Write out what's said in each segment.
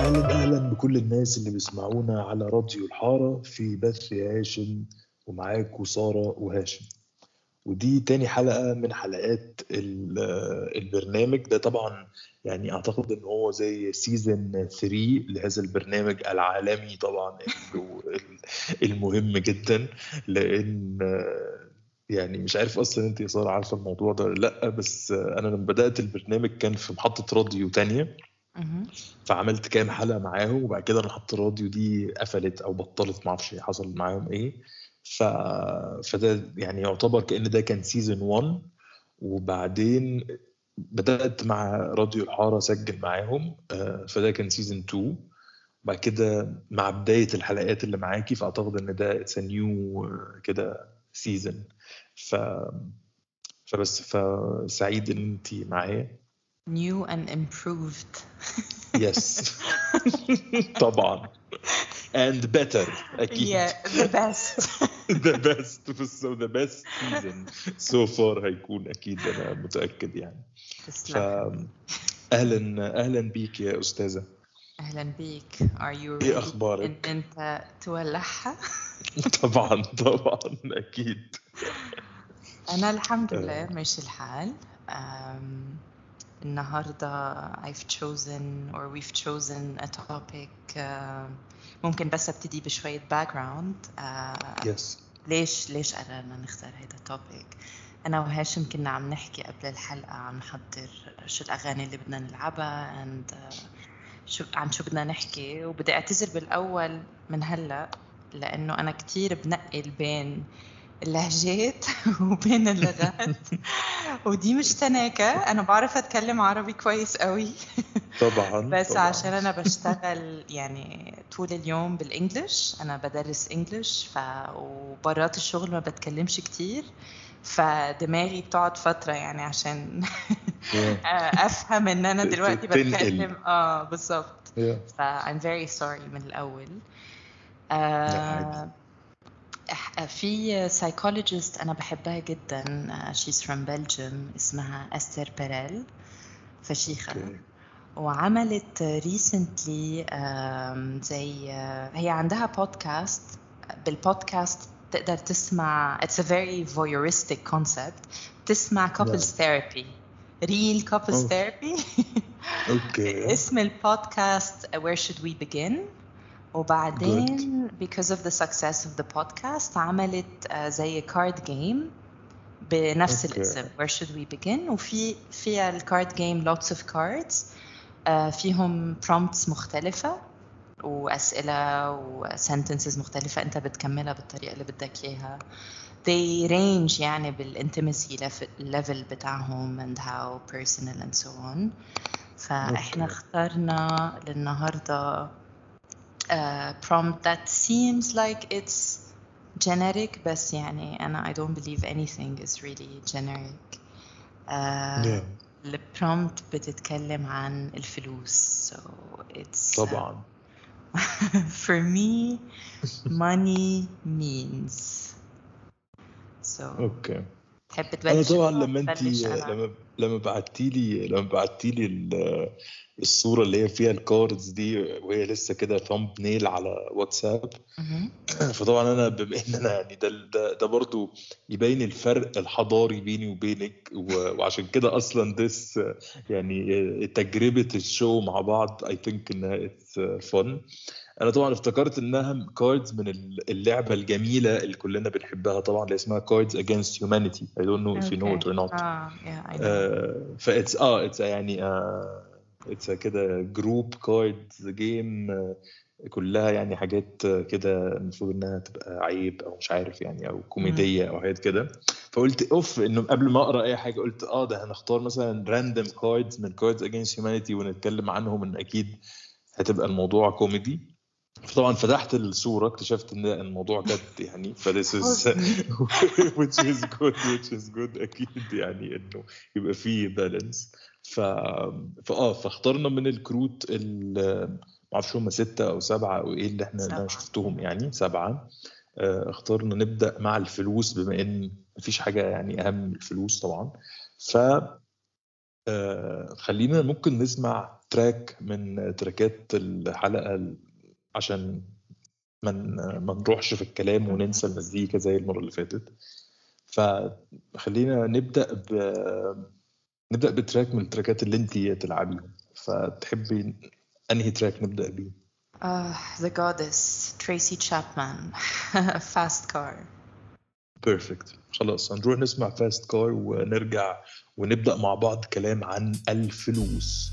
أهلا أهلا بكل الناس اللي بيسمعونا على راديو الحارة في بث هاشم ومعاكوا سارة وهاشم. ودي تاني حلقة من حلقات ال- البرنامج. ده طبعا يعني أعتقد إن هو زي سيزن 3 لهذا البرنامج العالمي طبعا المهم جدا لأن يعني مش عارف أصلا أنت يا سارة عارفة الموضوع ده ولا لأ بس أنا لما بدأت البرنامج كان في محطة راديو تانية. فعملت كام حلقة معاهم وبعد كده محطه الراديو دي قفلت أو بطلت ما أعرفش حصل معاهم إيه. ف... فده يعني يعتبر كأن ده كان season 1 وبعدين بدأت مع راديو الحارة أسجل معاهم آه، فده كان season 2 بعد كده مع بداية الحلقات اللي معاكي فأعتقد إن ده it's new كده season ف فبس فسعيد إن أنت معايا. New and improved. يس طبعا. And better. أكيد. Yeah the best. The best. بس the best season so far هيكون أكيد أنا متأكد يعني. تسلم أهلا أهلا بيك يا أستاذة. أهلا بيك. Are you إيه أخبارك؟ ان أنت تولعها؟ طبعا طبعا أكيد. أنا الحمد آه. لله ماشي الحال. النهارده I've chosen or we've chosen a topic uh, ممكن بس أبتدي بشوية background uh, yes ليش ليش قررنا نختار هذا ال topic أنا وهاشم كنا عم نحكي قبل الحلقة عم نحضر شو الأغاني اللي بدنا نلعبها and uh, شو عن شو بدنا نحكي وبدي أعتذر بالأول من هلأ لأنه أنا كتير بنقل بين اللهجات وبين اللغات. ودي مش تناكة أنا بعرف أتكلم عربي كويس قوي. طبعا بس طبعا. عشان أنا بشتغل يعني طول اليوم بالإنجلش أنا بدرس إنجلش ف... وبرات الشغل ما بتكلمش كتير. فدماغي بتقعد فترة يعني عشان. أفهم إن أنا دلوقتي. بتكلم. آه بالظبط. ف I'm very sorry من الأول. آه في psychologist أنا بحبها جدا she's from Belgium اسمها Esther Perel فشيخة. وعملت recently زي آه، هي عندها podcast بال podcast تقدر تسمع it's a very voyeuristic concept تسمع couples therapy real couples therapy okay اسم ال podcast Where should we begin وبعدين because of the success of the podcast عملت آه، زي card game بنفس okay الاسم Where should we begin وفي فيها ال card game lots of cards آه، فيهم prompts مختلفة وأسئلة و sentences مختلفة أنت بتكملها بالطريقة اللي بدك إياها they range يعني بالintimacy level بتاعهم and how personal and so on فإحنا أوكي اخترنا للنهاردة uh, prompt that seems like it's generic بس يعني أنا I don't believe anything is really generic uh, Yeah. البرومبت بتتكلم عن الفلوس so it's uh, طبعا for me money means so اوكي تحب أنا تبلش طبعا انت لما انت أنا. لما لما بعتي لي لما بعتي لي ال- الصورة اللي هي فيها ال cards دي وهي لسه كده thumbnail على واتساب. فطبعا أنا بما إن أنا يعني ده ده, ده برضو يبين الفرق الحضاري بيني وبينك وعشان كده أصلا this يعني تجربة ال show مع بعض I think إنها it's fun أنا طبعا افتكرت إنها cards من اللعبة الجميلة اللي كلنا بنحبها طبعا اللي اسمها Cards Against Humanity. I don't know if you know it okay. or not. آه know. آه ف it's آه it's يعني آه اتس كده group card game كلها يعني حاجات كده المفروض إنها تبقى عيب أو مش عارف يعني أو. كوميدية أو حاجات كده. فقلت of إنه قبل ما أقرأ أي حاجة قلت آه ده هنختار مثلا random cards من Cards Against Humanity ونتكلم عنهم إن أكيد هتبقى الموضوع كوميدي. فطبعا فتحت الصورة اكتشفت إن الموضوع جد يعني فذس از which is good which is good أكيد يعني إنه يبقى فيه balance ف فاه فاخترنا من الكروت ال معرفش هم ستة أو سبعة أو إيه اللي أنا سبعة. شفتهم يعني سبعة. آه، اخترنا نبدأ مع الفلوس بما إن مفيش حاجة يعني أهم من الفلوس طبعا. ف آه، خلينا ممكن نسمع track من track ات الحلقة ال- عشان ما ما نروحش في الكلام وننسى المزيكا زي المرة اللي فاتت. فخلينا نبدأ ب نبدأ ب track من ال track ات اللي انت تلعبيهم. فتحبي انهي track نبدأ بيه؟ Uh, the goddess Tracy Chapman. Fast Car. perfect خلاص هنروح نسمع Fast Car ونرجع ونبدأ مع بعض كلام عن الفلوس.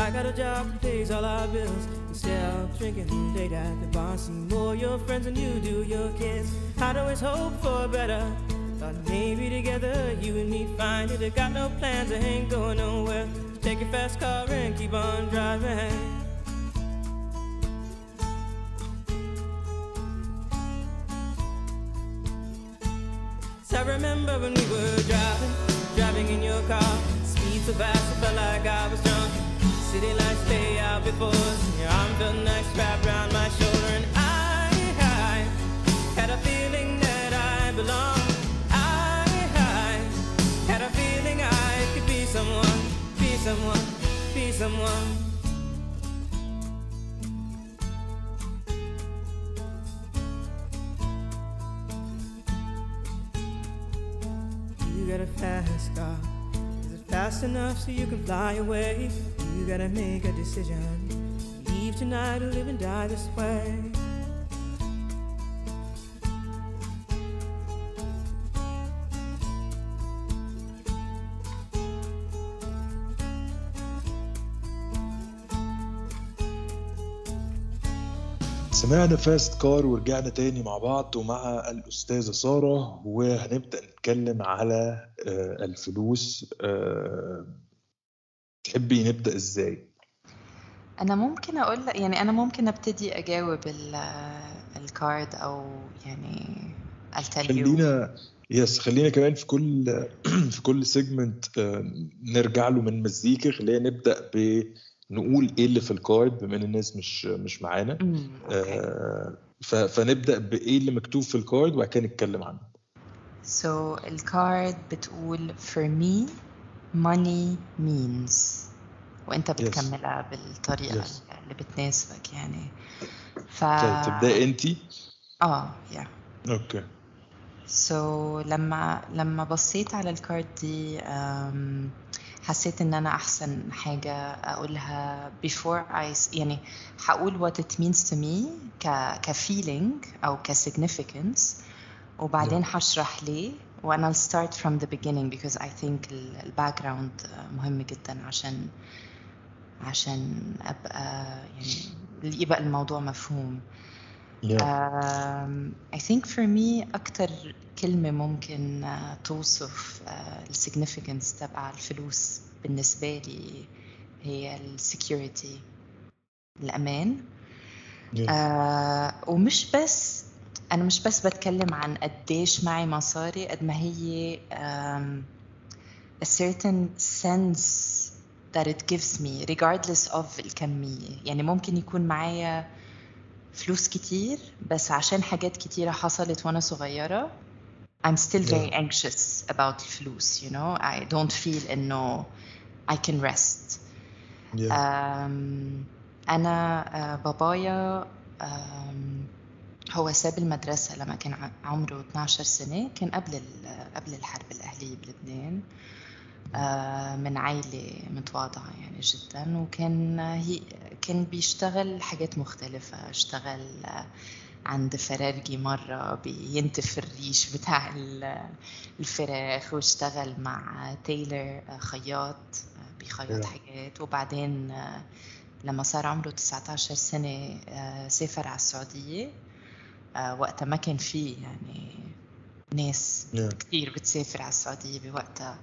I got a job that pays all our bills. Instead of drinking late at the bar, see more your friends than you do your kids. I'd always hope for better. Thought maybe together you and me find it. I got no plans, I ain't going nowhere. Take your fast car and keep on driving. So I remember when we were driving, driving in your car. Speed so fast, I felt like I was drunk. City lights lay out before us, your arm felt nice wrapped around my shoulder. And I, I had a feeling that I belonged. I, I had a feeling I could be someone, be someone, be someone. You got a fast car. Is it fast enough so you can fly away? You gotta make a decision. Leave tonight or live and die this way. سمعنا فاست كار ورجعنا تاني مع بعض ومع الأستاذة سارة وهنبدأ نتكلم على آه، الفلوس آه، تحبي نبدأ إزاي؟ أنا ممكن أقول يعني أنا ممكن أبتدي أجاوب ال- ال card أو يعني خلينا yes خلينا كمان في كل في كل segment نرجع له من مزيكا. خلينا نبدأ بنقول إيه اللي في ال card بما إن الناس مش مش معانا. آه، ف- فنبدأ بإيه اللي مكتوب في ال card وبعد كده نتكلم عنه. So ال card بتقول for me money means. وانت بتكملها بالطريقة yes اللي بتناسبك يعني. ف طيب تبدأي انتي؟ آه yeah. okay so لما لما بصيت على ال card دي حسيت إن أنا أحسن حاجة أقولها before I يعني هقول what it means to me ك ك feeling أو ك significance yeah. وبعدين هشرح ليه. وأنا I'll start from the beginning because I think ال ال background مهم جدا عشان عشان ابقى يعني يبقى الموضوع مفهوم yeah. Um, I think for me أكتر كلمة ممكن uh, توصف uh, ال significance تبع الفلوس بالنسبة لي هي security الأمان yeah. uh, ومش بس أنا مش بس بتكلم عن قديش معي مصاري قد ما هي um, a certain sense that it gives me regardless of الكمية يعني ممكن يكون معايا فلوس كتير بس عشان حاجات كتيرة حصلت وأنا صغيرة I'm still very yeah. anxious about الفلوس you know I don't feel إنه I can rest yeah. um, أنا uh, بابايا um, هو ساب المدرسة لما كان عمره 12 سنة كان قبل قبل الحرب الأهلية بلبنان. آه، من عائلة متواضعة يعني جدا. وكان هي كان بيشتغل حاجات مختلفة. اشتغل آه، عند فرارجي مرة بينتف الريش بتاع ال- الفراخ واشتغل مع تايلر آه، خياط بيخيط. حاجات. وبعدين لما صار عمره 19 سنة سافر على السعودية. وقتها ما كان فيه يعني ناس yeah. كتير بتسافر على السعودية بوقتها.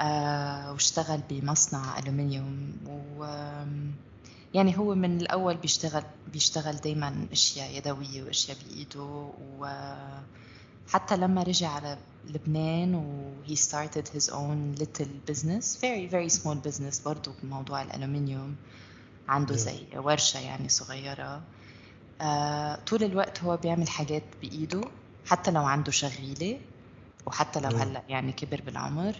آه، واشتغل بمصنع ألومنيوم. و يعني هو من الأول بيشتغل بيشتغل دايما أشياء يدوية وأشياء بإيده. وحتى لما رجع على لبنان و he started his own little business very very small business برضو بموضوع الألومنيوم. عنده yeah. زي ورشة يعني صغيرة. آه، طول الوقت هو بيعمل حاجات بإيده حتى لو عنده شغيلة وحتى لو. هلأ يعني كبر بالعمر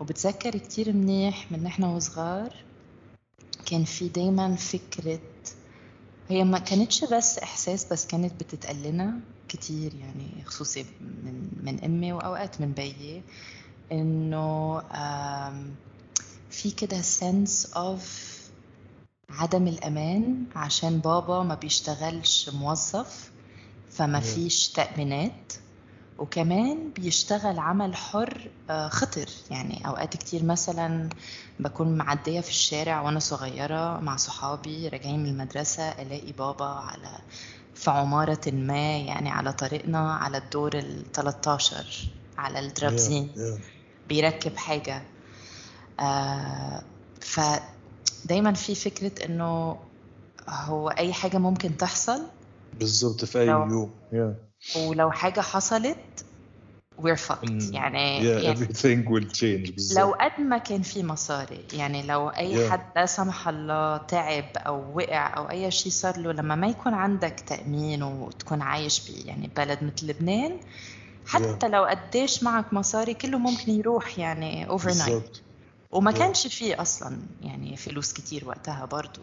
وبتذكر كتير منيح من نحن وصغار كان في دايما فكرة هي ما كانتش بس إحساس بس كانت بتتقلنا كتير يعني خصوصي من من أمي وأوقات من بيي إنه في كده sense of عدم الأمان عشان بابا ما بيشتغلش موظف فما. فيش تأمينات وكمان بيشتغل عمل حر آه، خطر يعني أوقات كتير مثلا بكون معدية في الشارع وأنا صغيرة مع صحابي راجعين من المدرسة ألاقي بابا على في عمارة ما يعني على طريقنا على الدور ال 13 على. الدرابزين yeah. بيركب حاجة آه فدايما في فكرة إنه هو أي حاجة ممكن تحصل بالظبط في لو يوم yeah. ولو حاجة حصلت we're fucked and يعني yeah يعني everything will change لو بالظبط قد ما كان في مصاري يعني لو أي yeah. حد لا سمح الله تعب أو وقع أو أي شيء صار له لما ما يكون عندك تأمين وتكون عايش ب يعني بلد مثل لبنان yeah. حتى لو قديش معك مصاري كله ممكن يروح يعني overnight بالظبط وما. كانش فيه أصلا يعني فلوس كتير وقتها برضو.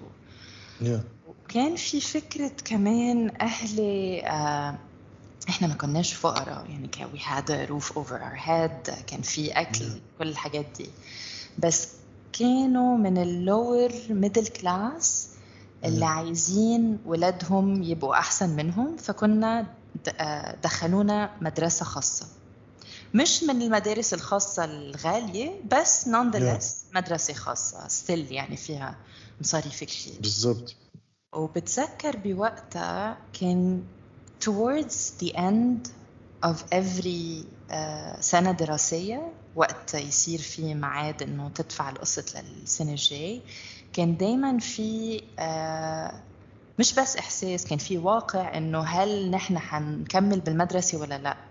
وكان في فكرة كمان أهلي آه إحنا ما كناش فقراء يعني كان we had a roof over our head كان في Yeah. كل الحاجات دي بس كانوا من ال lower middle class اللي. عايزين ولادهم يبقوا أحسن منهم فكنا آه، دخلونا مدرسة خاصة مش من المدارس الخاصة الغالية بس nonetheless مدرسة خاصة still يعني فيها مصاريف كتير. بالظبط وبتذكر بوقتها كان towards the end of every uh, سنة دراسية وقت يصير في ميعاد إنه تدفع القسط للسنة الجاي كان دايما في uh, مش بس إحساس كان في واقع إنه هل نحن حنكمل بالمدرسة ولا لأ. Yeah.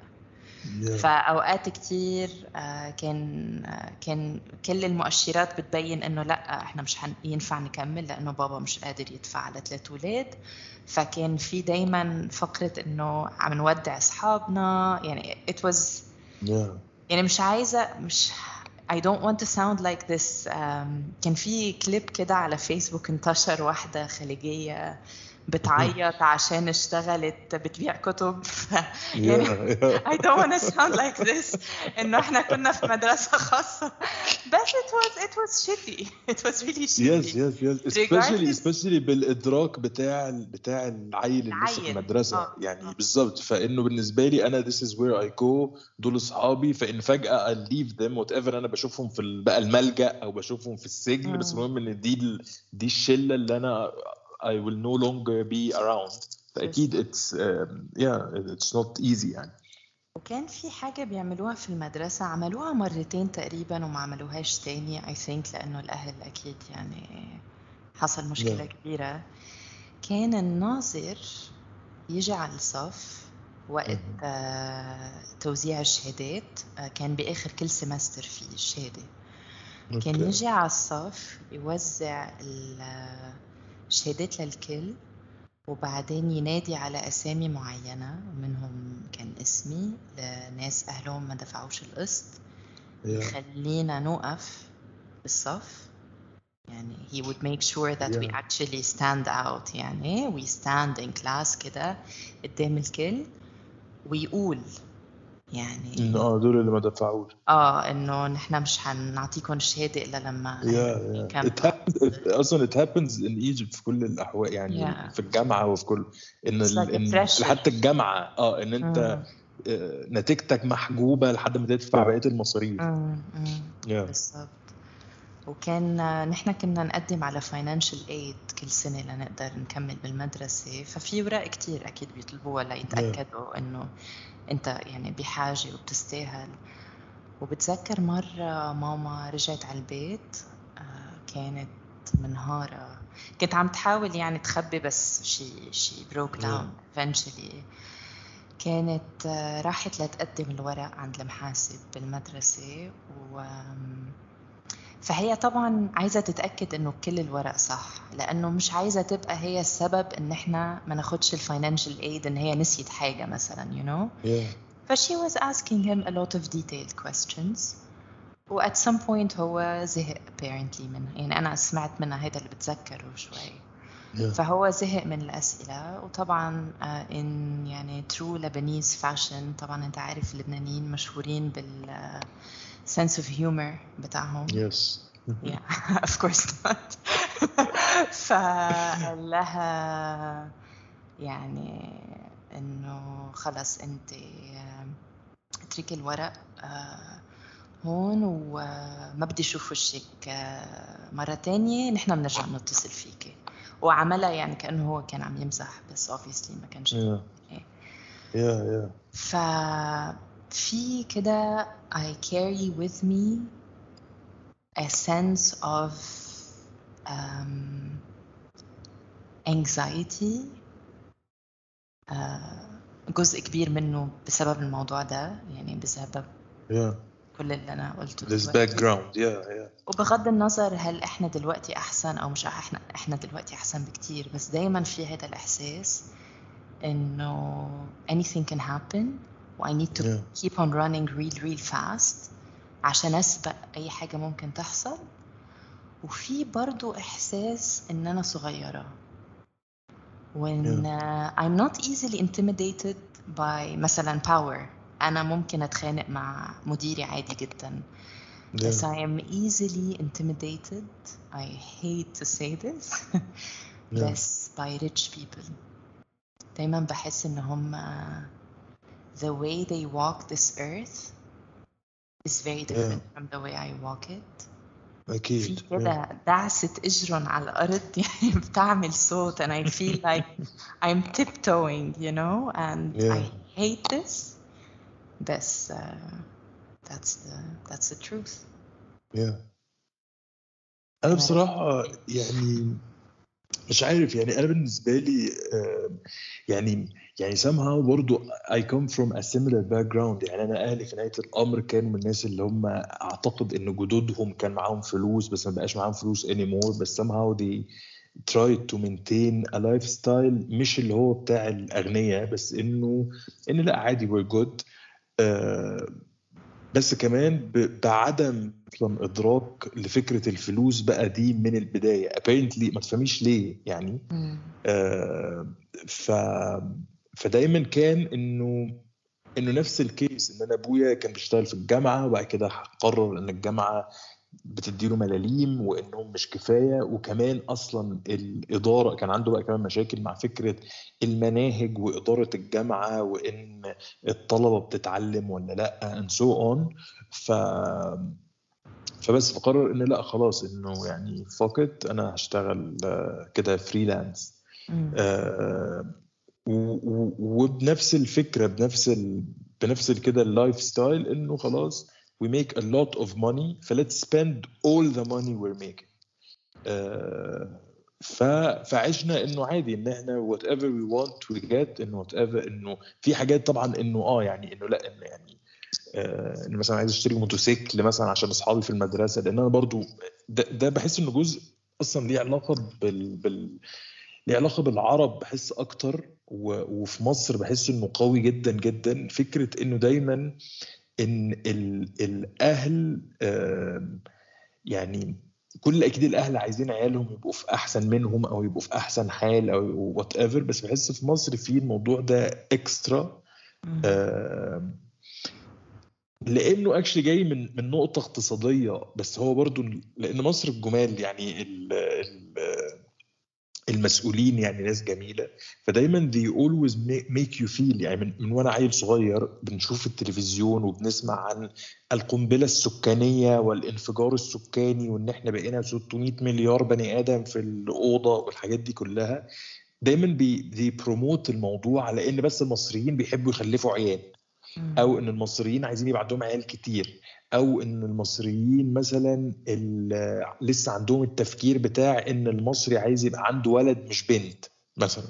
فأوقات كتير آه، كان آه، كان كل المؤشرات بتبين إنه لأ إحنا مش ينفع نكمل لأنه بابا مش قادر يدفع على ثلاث أولاد فكان في دايما فقرة إنه عم نودع أصحابنا. يعني it was Yeah. يعني مش عايزة مش I don't want to sound like this. um, كان في كليب كده على فيسبوك انتشر واحدة خليجية بتعيط عشان اشتغلت بتبيع كتب يعني. I don't want to sound like this إنه إحنا كنا في مدرسة خاصة بس it was it was shitty it was really shitty Yes, yes, yes. Especially, especially بالإدراك بتاع بتاع العيل اللي لسه في العيل. المدرسة آه. يعني بالظبط فإنه بالنسبة لي أنا this is where I go دول أصحابي فإن فجأة I leave them whatever أنا بشوفهم في بقى الملجأ أو بشوفهم في السجن بس. المهم إن دي دي الشلة اللي أنا I will no longer be around فأكيد it's um, yeah it's not easy يعني وكان في حاجة بيعملوها في المدرسة عملوها مرتين تقريبا وما عملوهاش تاني I think لأنه الأهل أكيد يعني حصل مشكلة Yeah. كبيرة كان الناظر يجي على الصف وقت. آه، توزيع الشهادات آه، كان بآخر كل سمستر في الشهادة كان. يجي على الصف يوزع الشهادات للكل وبعدين ينادي على أسامي معينة منهم كان اسمي لناس أهلهم ما دفعوش القسط. يخلينا نوقف بالصف يعني he would make sure that we Yeah. actually stand out يعني we stand in class كده قدام الكل ويقول يعني آه دول اللي ما دفعوش آه إنه نحن مش حنعطيكم الشهادة إلا لما yeah, yeah. أصلا it happens in Egypt في كل الأحوال يعني Yeah. في الجامعة وفي كل إن, like إن. حتى الجامعة آه إن أنت مم. آه، نتيجتك محجوبة لحد ما تدفع بقية المصاريف مم، مم. yeah. بالضبط وكان نحن كنا نقدم على financial aid كل سنة لنقدر نكمل بالمدرسة ففي ورق كتير أكيد بيطلبوها ليتأكدوا إنه أنت يعني بحاجة وبتستاهل وبتذكر مرة ماما رجعت على البيت آه، كانت منهارة كنت عم تحاول يعني تخبي بس شي شي broke down eventually. كانت آه، راحت لتقدم الورق عند المحاسب بالمدرسة و فهي طبعا عايزة تتأكد إنه كل الورق صح لأنه مش عايزة تبقى هي السبب إن إحنا ما ناخدش الفاينانشال ايد إن هي نسيت حاجة مثلا you know Yeah. ف she was asking him a lot of detailed questions. و at some point هو زهق apparently منها يعني أنا سمعت منها هذا اللي بتذكره شوي Yeah. فهو زهق من الأسئلة وطبعا آه، in يعني true Lebanese fashion طبعا أنت عارف اللبنانيين مشهورين بال آه، sense of humor بتاعهم Yes. yeah of course not فقال لها يعني إنه خلص أنت آه، اتركي الورق هون وما بدي أشوف وشك آه، مرة تانية نحن بنرجع نتصل فيكي وعملها يعني كأنه هو كان عم يمزح بس obviously ما كانش Yeah. Yeah, yeah. ففي كده I carry with me a sense of um, anxiety آه، جزء كبير منه بسبب الموضوع ده يعني بسبب Yeah. كل اللي أنا قلته This background. Yeah, yeah. وبغض النظر هل إحنا دلوقتي أحسن أو مش إحنا إحنا دلوقتي أحسن بكتير بس دايما في هذا الإحساس إنه anything can happen و I need to Yeah. keep on running real real fast عشان أسبق أي حاجة ممكن تحصل وفي برضو إحساس إن أنا صغيرة وإن uh, I'm not easily intimidated by مثلا power أنا ممكن أتخانق مع مديري عادي جدا بس Yeah. I am easily intimidated I hate to say this Yeah. بس by rich people دايما بحس إن هم the way they walk this earth is very different from the way I walk it في أكيد Yeah. كده دعسة إجرن على الأرض يعني بتعمل صوت and I feel like I'm tiptoeing you know and I Yeah. hate this بس uh, that's the that's the truth. Yeah. أنا بصراحة يعني مش عارف يعني أنا بالنسبة لي آه، يعني يعني somehow برضو I come from a similar background. يعني أنا أهلي في نهاية الأمر كانوا من الناس اللي هم أعتقد إن جدودهم كان معاهم فلوس بس ما بقاش معاهم فلوس anymore. بس somehow they tried to maintain a lifestyle مش اللي هو بتاع الأغنياء بس إنه إن لا عادي we're good. بس كمان بعدم أصلا إدراك لفكرة الفلوس بقى دي من البداية apparently ما تفهميش ليه يعني. آه ف فدايما كان إنه إنه نفس الكيس إن أنا أبويا كان بيشتغل في الجامعة وبعد كده قرر إن الجامعة بتديله ملاليم وإنهم مش كفاية. وكمان أصلا الإدارة كان عنده بقى كمان مشاكل مع فكرة المناهج وإدارة الجامعة وإن الطلبة بتتعلم ولا لأ and so on. ف فبس فقرر إن لأ خلاص إنه يعني فقط أنا هشتغل آه، كده فريلانس. آه، وبنفس الفكرة بنفس ال... بنفس كده ال lifestyle إنه خلاص we make a lot of money ف let's spend all the money we're making. ف... فعشنا إنه عادي إن إحنا whatever we want we get انه whatever إنه في حاجات طبعا إنه آه يعني إنه لأ إنه يعني آه، ان مثلا عايز أشتري موتوسيكل مثلا عشان أصحابي في المدرسة لأن أنا برضو ده, ده بحس إنه جزء أصلا ليه علاقة بال, بال ليه علاقة بالعرب بحس أكتر و... وفي مصر بحس إنه قوي جدا جدا. فكرة إنه دايما إن ال... الأهل يعني كل أكيد الأهل عايزين عيالهم يبقوا في أحسن منهم أو يبقوا في أحسن حال أو whatever بس بحس في مصر في الموضوع ده extra لأنه actually جاي من من نقطة اقتصادية بس هو برضو لأن مصر الجمال يعني ال ال المسؤولين يعني ناس جميلة فدايما they always ma- make you feel يعني من, من وأنا عيل صغير بنشوف التلفزيون وبنسمع عن القنبلة السكانية والانفجار السكاني وإن إحنا بقينا 600 مليار بني آدم في الأوضة والحاجات دي كلها دايما بي بي promote الموضوع على إن بس المصريين بيحبوا يخلفوا عيال. أو إن المصريين عايزين يبقى عندهم عيال كتير أو إن المصريين مثلا لسه عندهم التفكير بتاع إن المصري عايز يبقى عنده ولد مش بنت مثلا.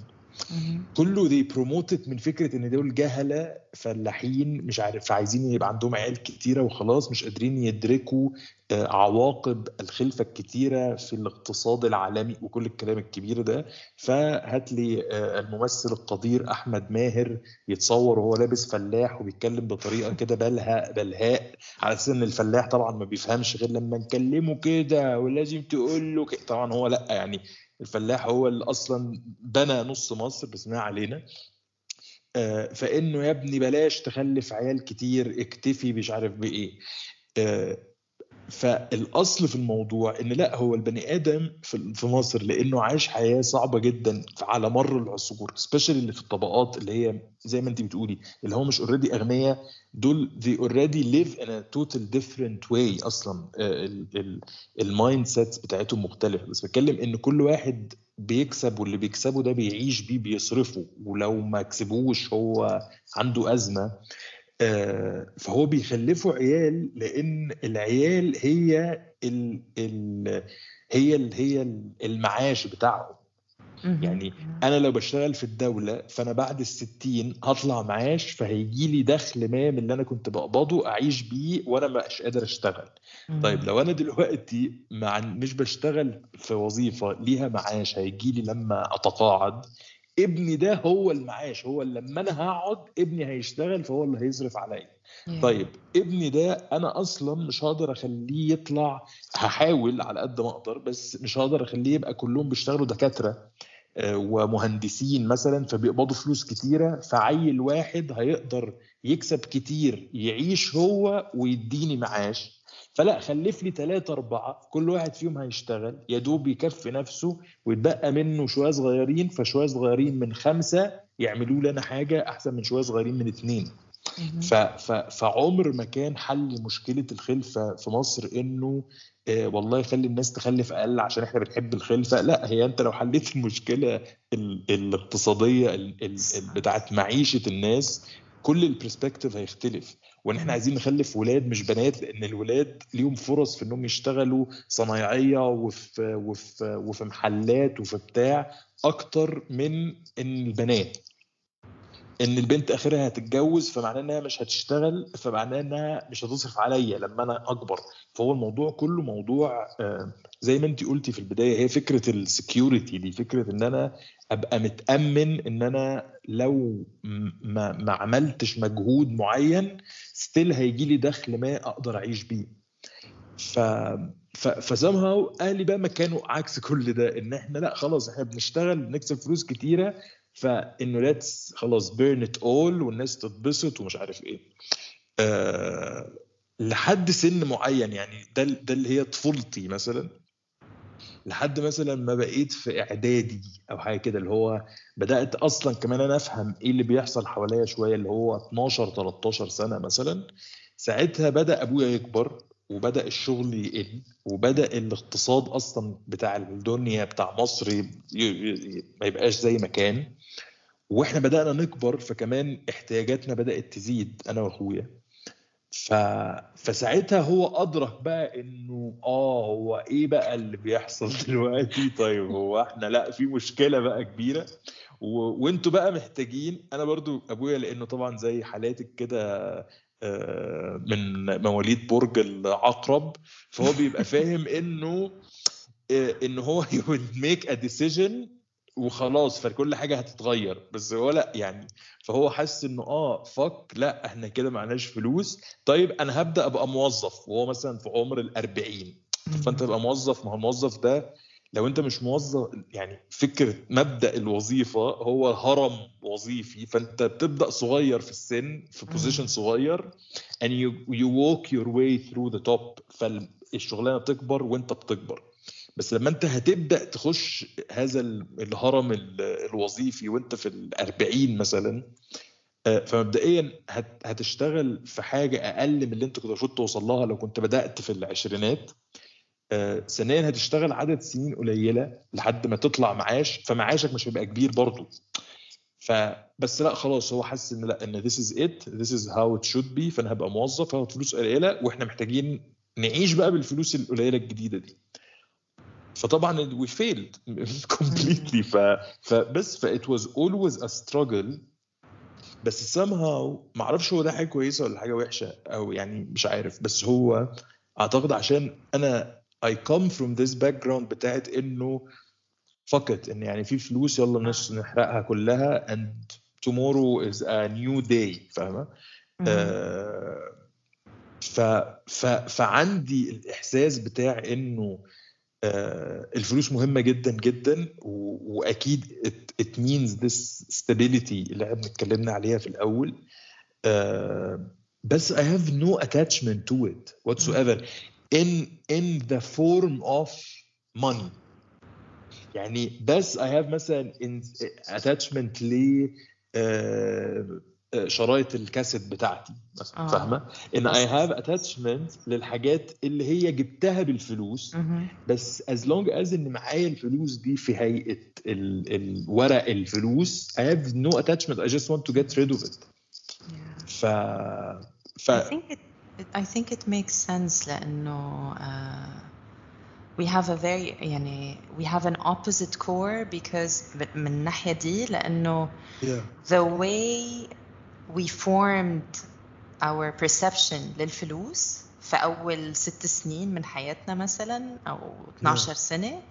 كله دي بروموتد من فكرة إن دول جهلة فلاحين مش عارف فعايزين يبقى عندهم عيال كتيرة وخلاص مش قادرين يدركوا آه، عواقب الخلفة الكتيرة في الاقتصاد العالمي وكل الكلام الكبير ده فهات لي آه، الممثل القدير أحمد ماهر يتصور وهو لابس فلاح وبيتكلم بطريقة كده بلهاء بلهاء على أساس إن الفلاح طبعا ما بيفهمش غير لما نكلمه كده ولازم تقول له. طبعا هو لأ يعني الفلاح هو اللي أصلا بنى نص مصر بس ما علينا. آه، فإنه يا ابني بلاش تخلف عيال كتير اكتفي مش عارف بإيه. آه، فالأصل في الموضوع إن لا هو البني آدم في مصر لأنه عايش حياة صعبة جدا على مر العصور سبيشالي اللي في الطبقات اللي هي زي ما انت بتقولي اللي هو مش already أغنياء دول they already live in a total different way أصلا ال mindsets بتاعتهم مختلفة. بس بتكلم إن كل واحد بيكسب واللي بيكسبه ده بيعيش بيه بيصرفه. ولو ما كسبوش هو عنده أزمة. آه، فهو بيخلفوا عيال لأن العيال هي ال ال هي ال هي المعاش بتاعهم. يعني أنا لو بشتغل في الدولة فأنا بعد الستين هطلع معاش فهيجي لي دخل ما من اللي أنا كنت بقبضه أعيش بيه وأنا مش قادر أشتغل. طيب لو أنا دلوقتي مع مش بشتغل في وظيفة ليها معاش هيجي لي لما أتقاعد ابني ده هو المعاش هو اللي لما أنا هقعد ابني هيشتغل فهو اللي هيصرف عليا Yeah. طيب ابني ده أنا أصلا مش هقدر أخليه يطلع هحاول على قد ما أقدر بس مش هقدر أخليه يبقى كلهم بيشتغلوا دكاترة آه، ومهندسين مثلا فبيقبضوا فلوس كتيرة فعيل واحد هيقدر يكسب كتير يعيش هو ويديني معاش فلا خلف لي ثلاثة أربعة كل واحد فيهم هيشتغل. يا دوب يكفي نفسه ويتبقى منه شوية صغيرين فشوية صغيرين من خمسة يعملوا لنا حاجة أحسن من شوية صغيرين من اتنين. مهم. ف ف فعمر ما كان حل مشكلة الخلفه في مصر إنه آه والله خلي الناس تخلف أقل عشان إحنا بنحب الخلفه لا هي أنت لو حليت المشكلة ال الاقتصادية ال ال ال- بتاعت معيشة الناس كل البرسبكتيف هيختلف. وإن إحنا عايزين نخلف ولاد مش بنات لأن الولاد ليهم فرص في إنهم يشتغلوا صنايعية وفي وفي وفي محلات وفي بتاع أكتر من البنات. إن البنت آخرها هتتجوز فمعناه إنها مش هتشتغل فمعناه إنها مش هتصرف عليا لما أنا أكبر. فهو الموضوع كله موضوع آه، زي ما انت قلتي في البداية هي فكرة ال security دي فكرة إن أنا أبقى متأمن إن أنا لو ما ما عملتش مجهود معين still هيجي لي دخل ما أقدر أعيش بيه. ف ف ف somehow أهلي بقى ما كانوا عكس كل ده إن إحنا لأ خلاص إحنا بنشتغل بنكسب فلوس كتيرة فإنه let's خلاص burn it all والناس تتبسط ومش عارف إيه. أه لحد سن معين يعني ده ده اللي هي طفولتي مثلا. لحد مثلا ما بقيت في إعدادي أو حاجة كده اللي هو بدأت أصلا كمان أنا أفهم إيه اللي بيحصل حواليا شوية اللي هو 12 13 سنة مثلا. ساعتها بدأ أبويا يكبر وبدأ الشغل يقل وبدأ الاقتصاد أصلا بتاع الدنيا بتاع مصر ما يبقاش زي ما كان. وإحنا بدأنا نكبر فكمان احتياجاتنا بدأت تزيد أنا وأخويا. ف... فساعتها هو أدرك بقى إنه آه هو إيه بقى اللي بيحصل دلوقتي؟ طيب هو إحنا لأ في مشكلة بقى كبيرة. و... وأنتوا بقى محتاجين أنا برضو أبويا لأنه طبعا زي حالاتك كده آه، من مواليد برج العقرب فهو بيبقى فاهم إنه آه، إن هو will make a decision وخلاص فكل حاجة هتتغير. بس هو لأ يعني فهو حس إنه آه فك لأ إحنا كده معناش فلوس. طيب أنا هبدأ أبقى موظف وهو مثلا في عمر الأربعين. فأنت تبقى موظف ما هو الموظف ده لو أنت مش موظف يعني فكرة مبدأ الوظيفة هو هرم وظيفي. فأنت بتبدأ صغير في السن في بوزيشن صغير and you you walk your way through the top. فالشغلانه بتكبر وأنت بتكبر. بس لما انت هتبدأ تخش هذا ال- الهرم ال- الوظيفي وانت في الأربعين مثلا آه، فمبدئيا هت- هتشتغل في حاجة أقل من اللي انت كنت المفروض توصل لها لو كنت بدأت في العشرينات. آه، ثانيا هتشتغل عدد سنين قليلة لحد ما تطلع معاش فمعاشك مش هيبقى كبير برضه فبس لا خلاص هو حس إن لا إن this is it this is how it should be فأنا هبقى موظف هاخد فلوس قليلة وإحنا محتاجين نعيش بقى بالفلوس القليلة الجديدة دي. فطبعا we failed completely. ف... فبس ف it was always a struggle. بس somehow ما أعرفش هو ده حاجة كويسة ولا حاجة وحشة أو يعني مش عارف. بس هو أعتقد عشان أنا I come from this background بتاعت إنه فقط إن يعني في فلوس يلا نش- نحرقها كلها and tomorrow is a new day فاهمة؟ آه، ف ف فعندي الإحساس بتاع إنه آه، الفلوس مهمه جدا جدا واكيد it, means this stability اللي إحنا اتكلمنا عليها في الأول آه، بس I have no attachment to it whatsoever in in the form of money يعني بس I have مثلا attachment ل آه، آه، شرايط الكاسيت بتاعتي آه. فاهمة إن I have attachment للحاجات اللي هي جبتها بالفلوس بس as long as إن معايا الفلوس دي في هيئة الورق الفلوس I have no attachment I just want to get rid of it ف ف I think it, I think it makes sense لأنه we have a very يعني we have an opposite core because من الناحيه دي لأنه yeah. the way we formed our perception للفلوس في أول ست سنين من حياتنا مثلا أو 12 سنة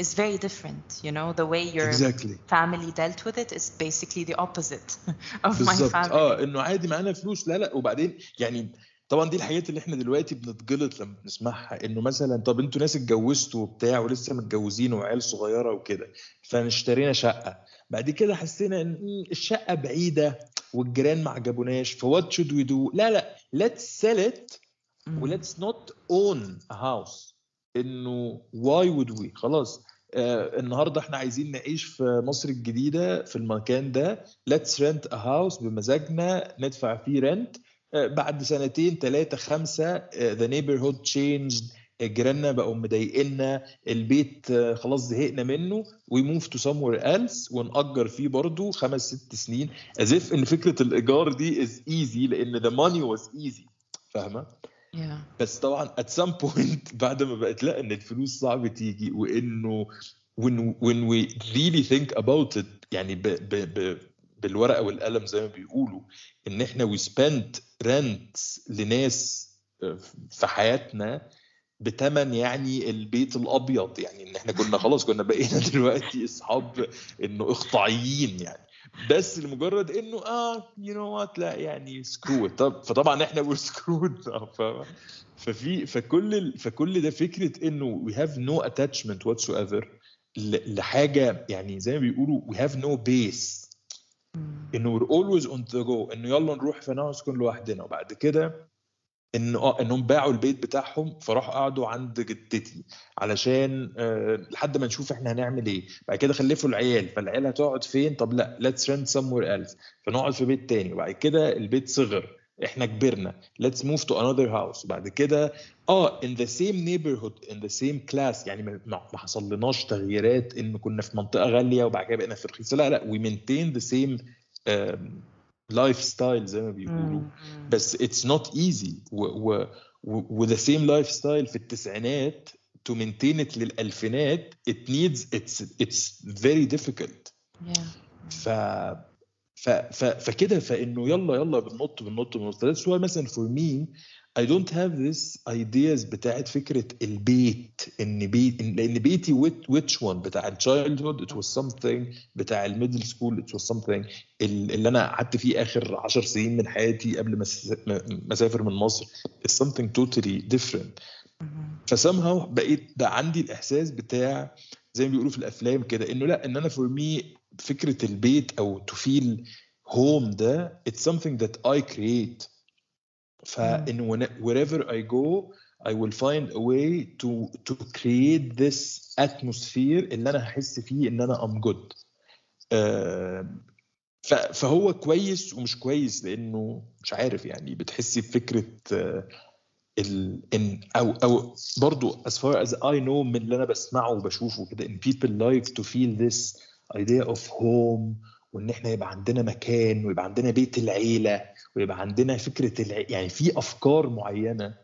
is very different. You know, the way your exactly. family dealt with it is basically the opposite of my بالظبط family. آه إنه عادي معانا فلوس. لا لا. وبعدين يعني طبعا دي الحاجات اللي إحنا دلوقتي بنتجلط لما بنسمعها. إنه مثلا طب أنتوا ناس اتجوزتوا وبتاع ولسه متجوزين وعيال صغيرة وكده فاشترينا شقة. بعد كده حسينا إن الشقة بعيدة. والجيران ما عجبوناش ف what should we do لا لا sell it Mm. و let's not own a house إنه why would we خلاص آه النهارده إحنا عايزين نعيش في مصر الجديدة في المكان ده. let's rent a house بمزاجنا ندفع فيه rent آه بعد سنتين ثلاثة خمسة the neighborhood changed جيراننا بقوا مضايقنا البيت خلاص زهقنا منه we move to somewhere else ونأجر فيه برضه خمس ست سنين as if إن فكرة الإيجار دي is easy لأن the money was easy فاهمة؟ Yeah. بس طبعا at some point بعد ما بقت لا إن الفلوس صعب تيجي وإنه when when we really think about it يعني ب ب ب بالورقة والقلم زي ما بيقولوا إن إحنا we spent rent لناس آه، في حياتنا بتمن يعني البيت الأبيض. يعني إن إحنا كنا خلاص كنا بقينا دلوقتي أصحاب إنه إقطاعيين يعني. بس لمجرد إنه آه you know what لا يعني screw طب فطبعا إحنا were screwed ففي فكل ال- فكل ده فكرة إنه we have no attachment whatsoever لحاجة يعني زي ما بيقولوا we have no base. إنه we're always on the go. إنه يلا نروح فانا نسكن لوحدنا. وبعد كده انه آه إنهم باعوا البيت بتاعهم فراحوا قعدوا عند جدتي علشان آه لحد ما نشوف إحنا هنعمل إيه. بعد كده خلفوا العيال فالعيال هتقعد فين؟ طب لأ let's rent somewhere else. فنقعد في بيت تاني. وبعد كده البيت صغر. إحنا كبرنا. let's move to another house. وبعد كده آه in the same neighborhood in the same class. يعني ما حصلناش تغييرات إن كنا في منطقة غالية وبعد كده بقينا في رخيصة. لأ لأ we maintain the same lifestyle زي ما بيقولوا. بس it's not easy و the same lifestyle في التسعينات to maintain it للألفينات it needs it's it's very difficult ف ف فكده فإنه يلا يلا بنط بنط بنط هو مثلا for me I don't have this ideas بتاعت فكرة البيت إن بيت إن- لأن بيتي which, which one بتاع ال childhood it was something. بتاع ال middle school it was something. ال- اللي أنا قعدت فيه آخر عشر سنين من حياتي قبل ما أس- ما ما أسافر من مصر is something totally different. ف somehow بقيت بقى عندي الإحساس بتاع زي ما بيقولوا في الأفلام كده إنه لأ إن أنا for me فكرة البيت أو to feel هوم ده it's something that I create. فإن when- wherever I go I will find a way to to create this atmosphere اللي أنا هحس فيه إن أنا I'm good. آه، ف- فهو كويس ومش كويس لأنه مش عارف يعني بتحسي بفكرة آه، ال ان أو أو برضو as far as I know من اللي أنا بسمعه وبشوفه كده ان people like to feel this idea of home وإن إحنا يبقى عندنا مكان ويبقى عندنا بيت العيلة ويبقى عندنا فكرة الع... يعني في أفكار معينة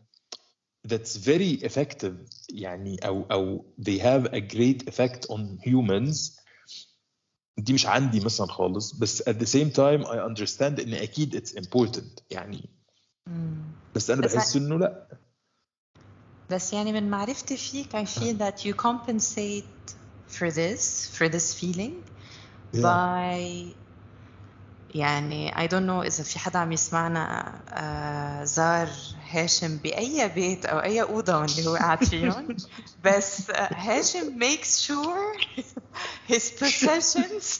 that's very effective يعني أو أو they have a great effect on humans دي مش عندي مثلا خالص بس at the same time I understand إن أكيد it's important يعني. بس أنا بحس إنه لأ بس يعني من معرفتي فيك I feel that you compensate for this for this feeling. By يعني I don't know إذا في حدا عم يسمعنا آه زار هاشم بأي بيت أو أي أوضة من اللي هو قاعد فيهم بس آه هاشم makes sure his possessions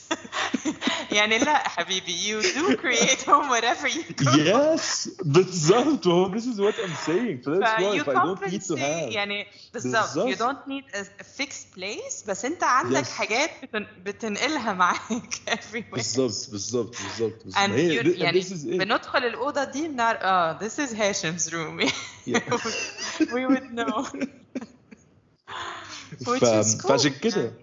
يعني لا حبيبي you do create home wherever you go yes بالظبط هو this is what I'm saying so that's why you if I don't need to have يعني بالظبط you don't need a, a fixed place بس انت عندك Yes. حاجات بتن... بتنقلها معاك everywhere بالظبط بالظبط بالضبط يعني بندخل الأوضة دي بنعرف آه this is Hashem's room we would know فعشان كده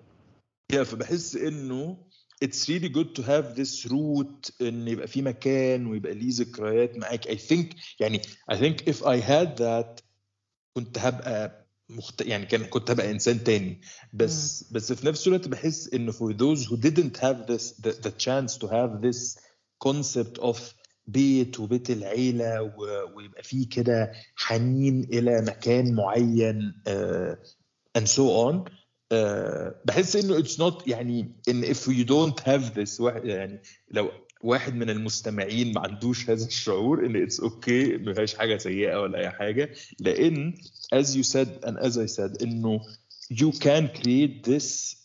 يا فبحس إنه it's really good to have this root إن يبقى في مكان ويبقى ليه ذكريات معاك. I think يعني I think if I had that كنت هبقى مخت... يعني كان كنت هبقى إنسان تاني. بس بس في نفس الوقت بحس إنه for those who didn't have this the, the chance to have this concept of بيت وبيت العيلة. ويبقى فيه كده حنين إلى مكان معين uh, and so on آه، بحس إنه it's not يعني إن if you don't have this يعني لو واحد من المستمعين ما عندوش هذا الشعور إن it's okay ما فيهاش حاجة سيئة ولا أي حاجة لأن as you said and as I said إنه you can create this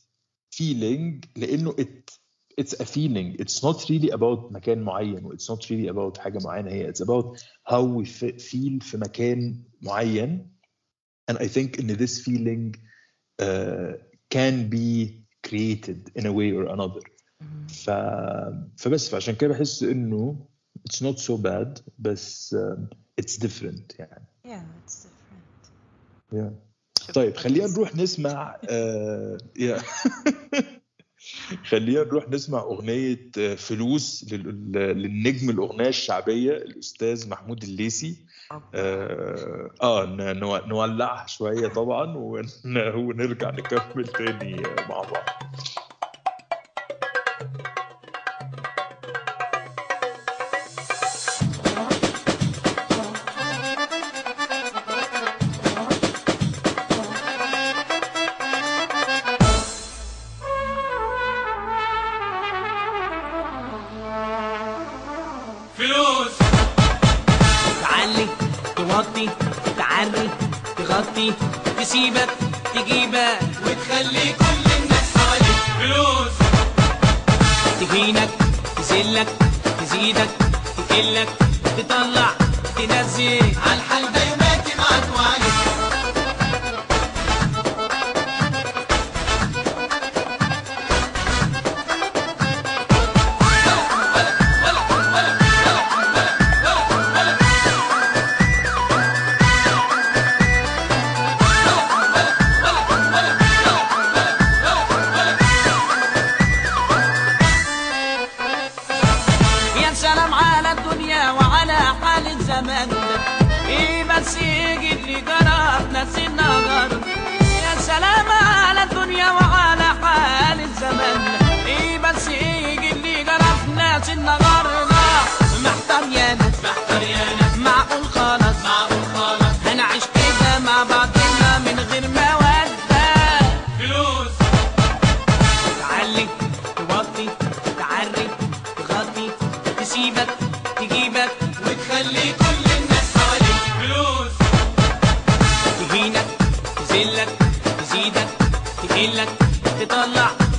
feeling لأنه it it's a feeling it's not really about مكان معين و it's not really about حاجه معينه هي it's about how we fe- feel في مكان معين and I think in this feeling uh, can be created in a way or another مهم. ف... فبس فعشان كده بحس انه it's not so bad بس um, it's different يعني Yeah, it's different. yeah. شوف طيب خلينا بس- نروح نسمع آه... yeah. خلينا نروح نسمع أغنية آه، فلوس لل... للنجم الأغنية الشعبية الأستاذ محمود الليثي. آه, آه نولعها شوية طبعا ون... ونرجع نكمل تاني مع بعض.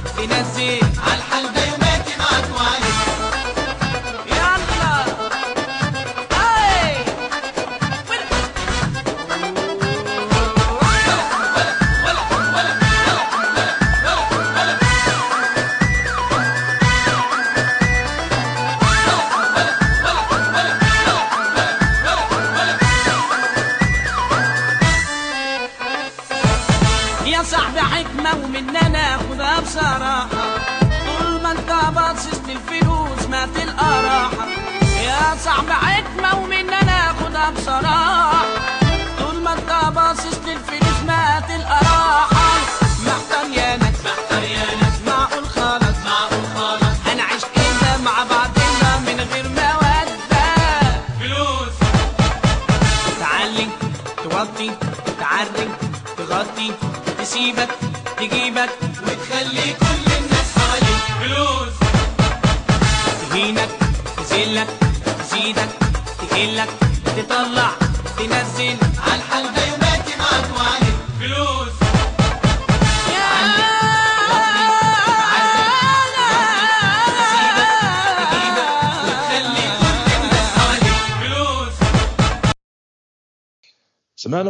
تطلع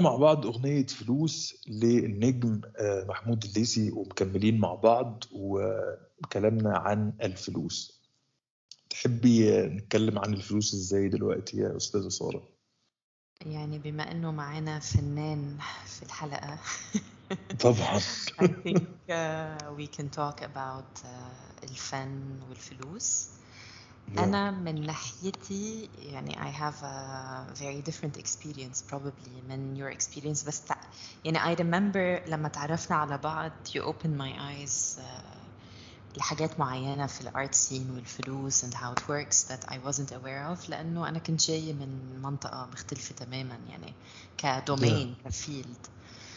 مع بعض أغنية فلوس للنجم آه، محمود الليثي ومكملين مع بعض وكلامنا عن الفلوس. تحبي آه، نتكلم عن الفلوس إزاي دلوقتي يا أستاذة سارة؟ يعني بما إنه معانا فنان في الحلقة. طبعا. I think uh, we can talk about uh, الفن والفلوس. أنا من ناحيتي يعني I have a very different experience probably من your experience بس تع... يعني I remember لما تعرفنا على بعض you opened my eyes uh, لحاجات معينة في الارت سين والفلوس and how it works that I wasn't aware of لأنه أنا كنت جاية من منطقة مختلفة تماما يعني كدومين كفيلد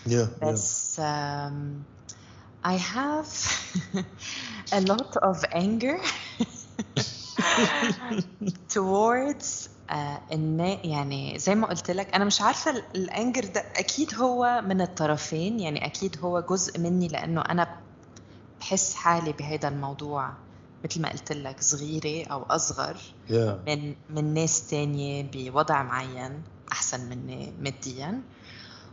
yeah, yeah. بس um, I have a lot of anger towards آه النا يعني زي ما قلت لك أنا مش عارفة ال- الأنجر ده أكيد هو من الطرفين يعني أكيد هو جزء مني لأنه أنا بحس حالي بهذا الموضوع مثل ما قلت لك صغيرة أو أصغر يا من من ناس تانية بوضع معين أحسن مني ماديا.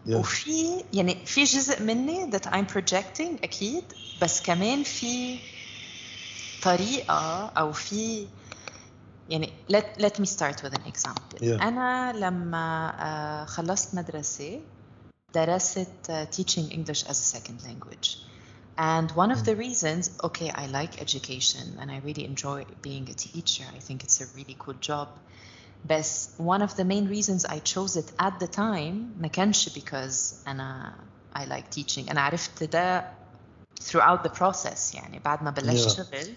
يا وفي يعني في جزء مني that I'm projecting أكيد بس كمان في طريقة أو في يعني let, let me start with an example Yeah. انا لما آه، خلصت مدرسه درست آه، teaching English as a second language and one of the reasons okay I like education and I really enjoy being a teacher I think it's a really cool job but one of the main reasons I chose it at the time ما كانش because أنا I like teaching أنا عرفت ده throughout the process يعني بعد ما بلشت Yeah. شغل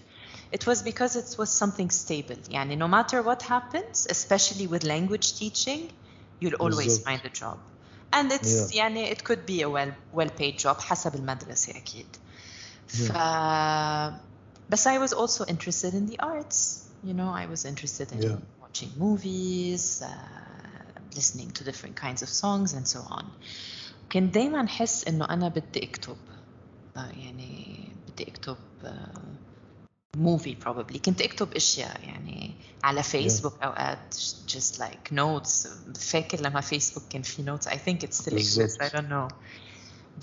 it was because it was something stable يعني no matter what happens especially with language teaching you'll always بالظبط. find a job and it's Yeah. يعني it could be a well well paid job حسب المدرسة أكيد ف but I was also interested in the arts you know I was interested in Yeah. watching movies uh, listening to different kinds of songs and so on كنت دايما أحس إنه أنا بدي أكتب آه، يعني بدي أكتب موفي probably كنت أكتب أشياء يعني على فيسبوك أوقات just like notes فاكر لما فيسبوك كان في notes I think it still exists I بالظبط. don't know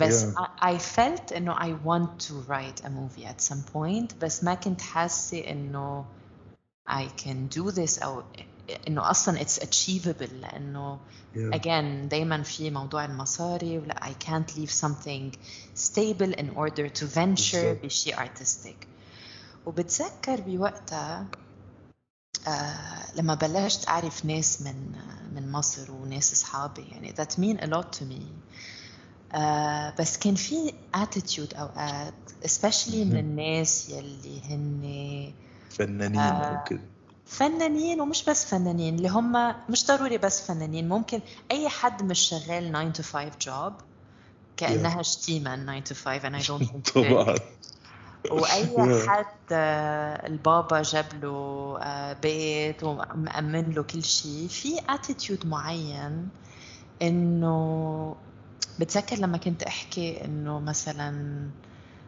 بس Yeah. I, I felt إنه I want to write a movie at some point بس ما كنت حاسة إنه I can do this أو إنه أصلا it's achievable لأنه Yeah. again دايما في موضوع المصاري ولا I can't leave something stable in order to venture بالظبط. بشيء artistic وبتذكر بوقتها آه لما بلشت أعرف ناس من من مصر وناس أصحابي يعني that mean a lot to me آه بس كان في attitude أوقات especially من. الناس يلي هن فنانين آه. كده فنانين ومش بس فنانين اللي هم مش ضروري بس فنانين ممكن أي حد مش شغال 9 to 5 job كأنها شتيمة 9 to 5 and I don't think. طبعا وأي Yeah. حد آه، البابا جاب له آه، بيت ومأمن له كل شيء في اتيتيود معين إنه بتذكر لما كنت أحكي إنه مثلا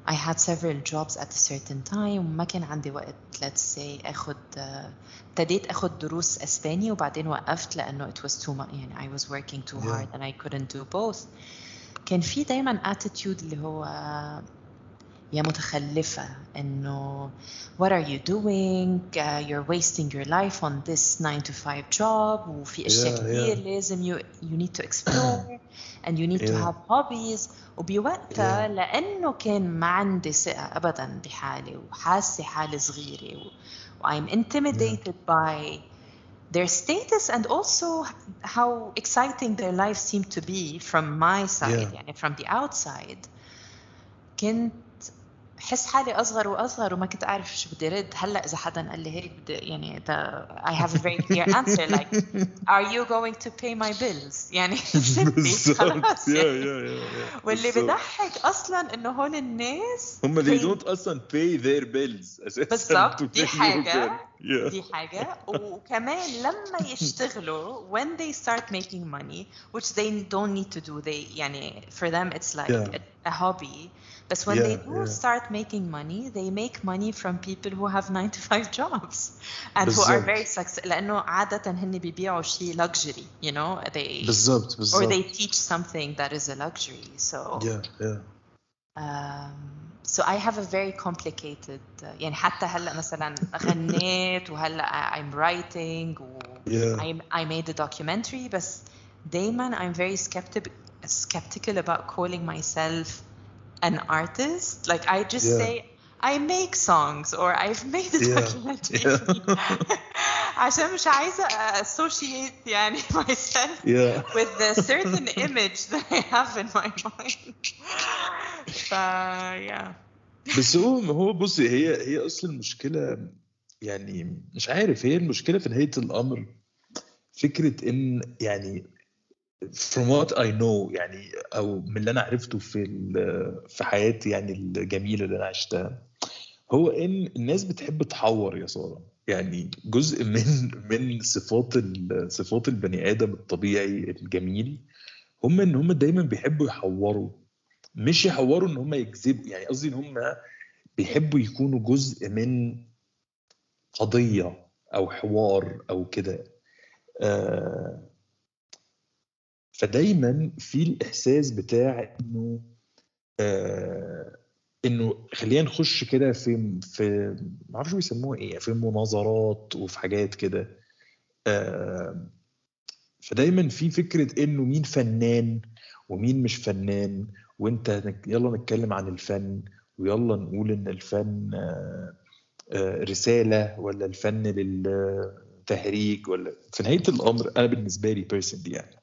I had several jobs at a certain time وما كان عندي وقت let's say أخد آه، ابتديت أخد دروس إسباني وبعدين وقفت لأنه it was too much يعني I was working too Yeah. hard and I couldn't do both كان في دايما attitude اللي هو يا متخلفة إنه what are you doing uh, you're wasting your life on this 9 to 5 job وفي أشياء Yeah, كتير yeah. لازم you, you need to explore and you need to Yeah. have hobbies وبوقتها Yeah. لأنه كان ما عندي ثقة أبدا بحالي وحاسة حالي صغيرة و, و I'm intimidated by their status and also how exciting their lives seem to be from my side Yeah. يعني from the outside كنت بحس حالي اصغر واصغر وما كنت اعرف شو بدي رد هلا اذا حدا قال لي هيك بدي يعني ده I have a very clear answer like are you going to pay my bills يعني خلاص يعني. واللي. بضحك أصلا انه هول الناس هم they don't أصلا pay their bills to دي bill. Yeah. دي حاجة وكمان لما يشتغلوا when they start making money which they don't need to do they يعني for them it's like Yeah. a, a hobby but when they Yeah, do yeah. start making money they make money from people who have 9 to 5 jobs and who are بالظبط. very successful لأنه عادة هن بيبيعوا شيء luxury you know they بالظبط or بالظبط they teach something that is a luxury so yeah yeah Um, so I have a very complicated uh, يعني حتى هلا مثلا غنيت وهلا I'm writing و Yeah. I, I made a documentary بس دايما I'm very skeptic, skeptical about calling myself an artist like I just Yeah. say I make songs or I've made a Yeah. documentary عشان مش عايزة associate يعني myself yeah with the certain image that I have in my mind. ف yeah. بس هو هو بصي هي هي اصل المشكله يعني مش عارف هي المشكله في نهايه الامر فكره ان يعني from what I know يعني أو من اللي أنا عرفته في في حياتي يعني الجميلة اللي أنا عشتها هو إن الناس بتحب تحور يا سارة. يعني جزء من من صفات صفات البني آدم الطبيعي الجميل هم إن هم دايما بيحبوا يحوروا. مش يحوروا إن هم يكذبوا يعني قصدي إن هم بيحبوا يكونوا جزء من قضية أو حوار أو كده. آه فدايما في الإحساس بتاع إنه آه إنه خلينا نخش كده في في ما أعرفش بيسموها إيه في مناظرات وفي حاجات كده. آه فدايما في فكرة إنه مين فنان ومين مش فنان وإنت يلا نتكلم عن الفن ويلا نقول إن الفن آه آه رسالة ولا الفن للتهريج ولا في نهاية الأمر أنا بالنسبة لي بيرسونلي يعني.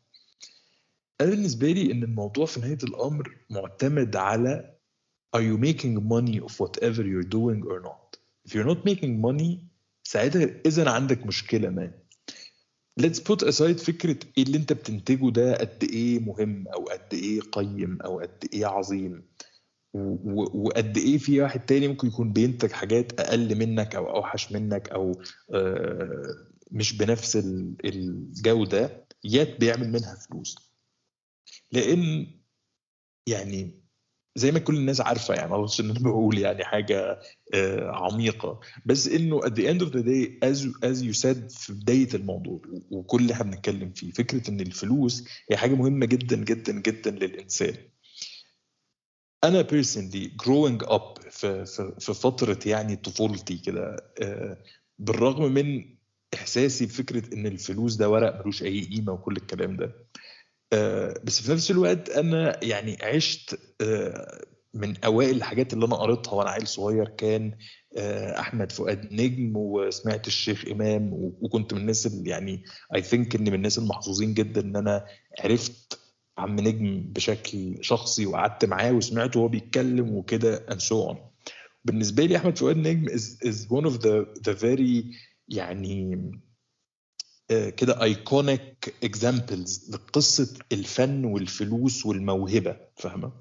أنا بالنسبة لي إن الموضوع في نهاية الأمر معتمد على are you making money of whatever you're doing or not. If you're not making money ساعتها اذا عندك مشكلة ما let's put aside فكرة إيه اللي أنت بتنتجه ده قد إيه مهم أو قد إيه قيم أو قد إيه عظيم. وقد إيه في واحد تاني ممكن يكون بينتج حاجات أقل منك أو أوحش منك أو آه، مش بنفس ال- الجودة يات بيعمل منها فلوس. لأن يعني زي ما كل الناس عارفة يعني اقصدش إن أنا بقول يعني حاجة آه، عميقة. بس إنه at the end of the day as as you said في بداية الموضوع وكل اللي إحنا بنتكلم فيه فكرة إن الفلوس هي حاجة مهمة جدا جدا جدا للإنسان. أنا personally growing up في في في فترة يعني طفولتي كده آه، بالرغم من إحساسي بفكرة إن الفلوس ده ورق ملوش أي قيمة وكل الكلام ده بس في نفس الوقت أنا يعني عشت آه، من أوائل الحاجات اللي أنا قريتها وأنا عيل صغير كان آه، أحمد فؤاد نجم وسمعت الشيخ إمام وكنت من الناس اللي يعني اي ثينك إني من الناس المحظوظين جدا إن أنا عرفت عم نجم بشكل شخصي وقعدت معاه وسمعته وهو بيتكلم وكده and so on. بالنسبة لي أحمد فؤاد نجم is, is one of the the very يعني آه، كده iconic examples لقصة الفن والفلوس والموهبة فاهمة؟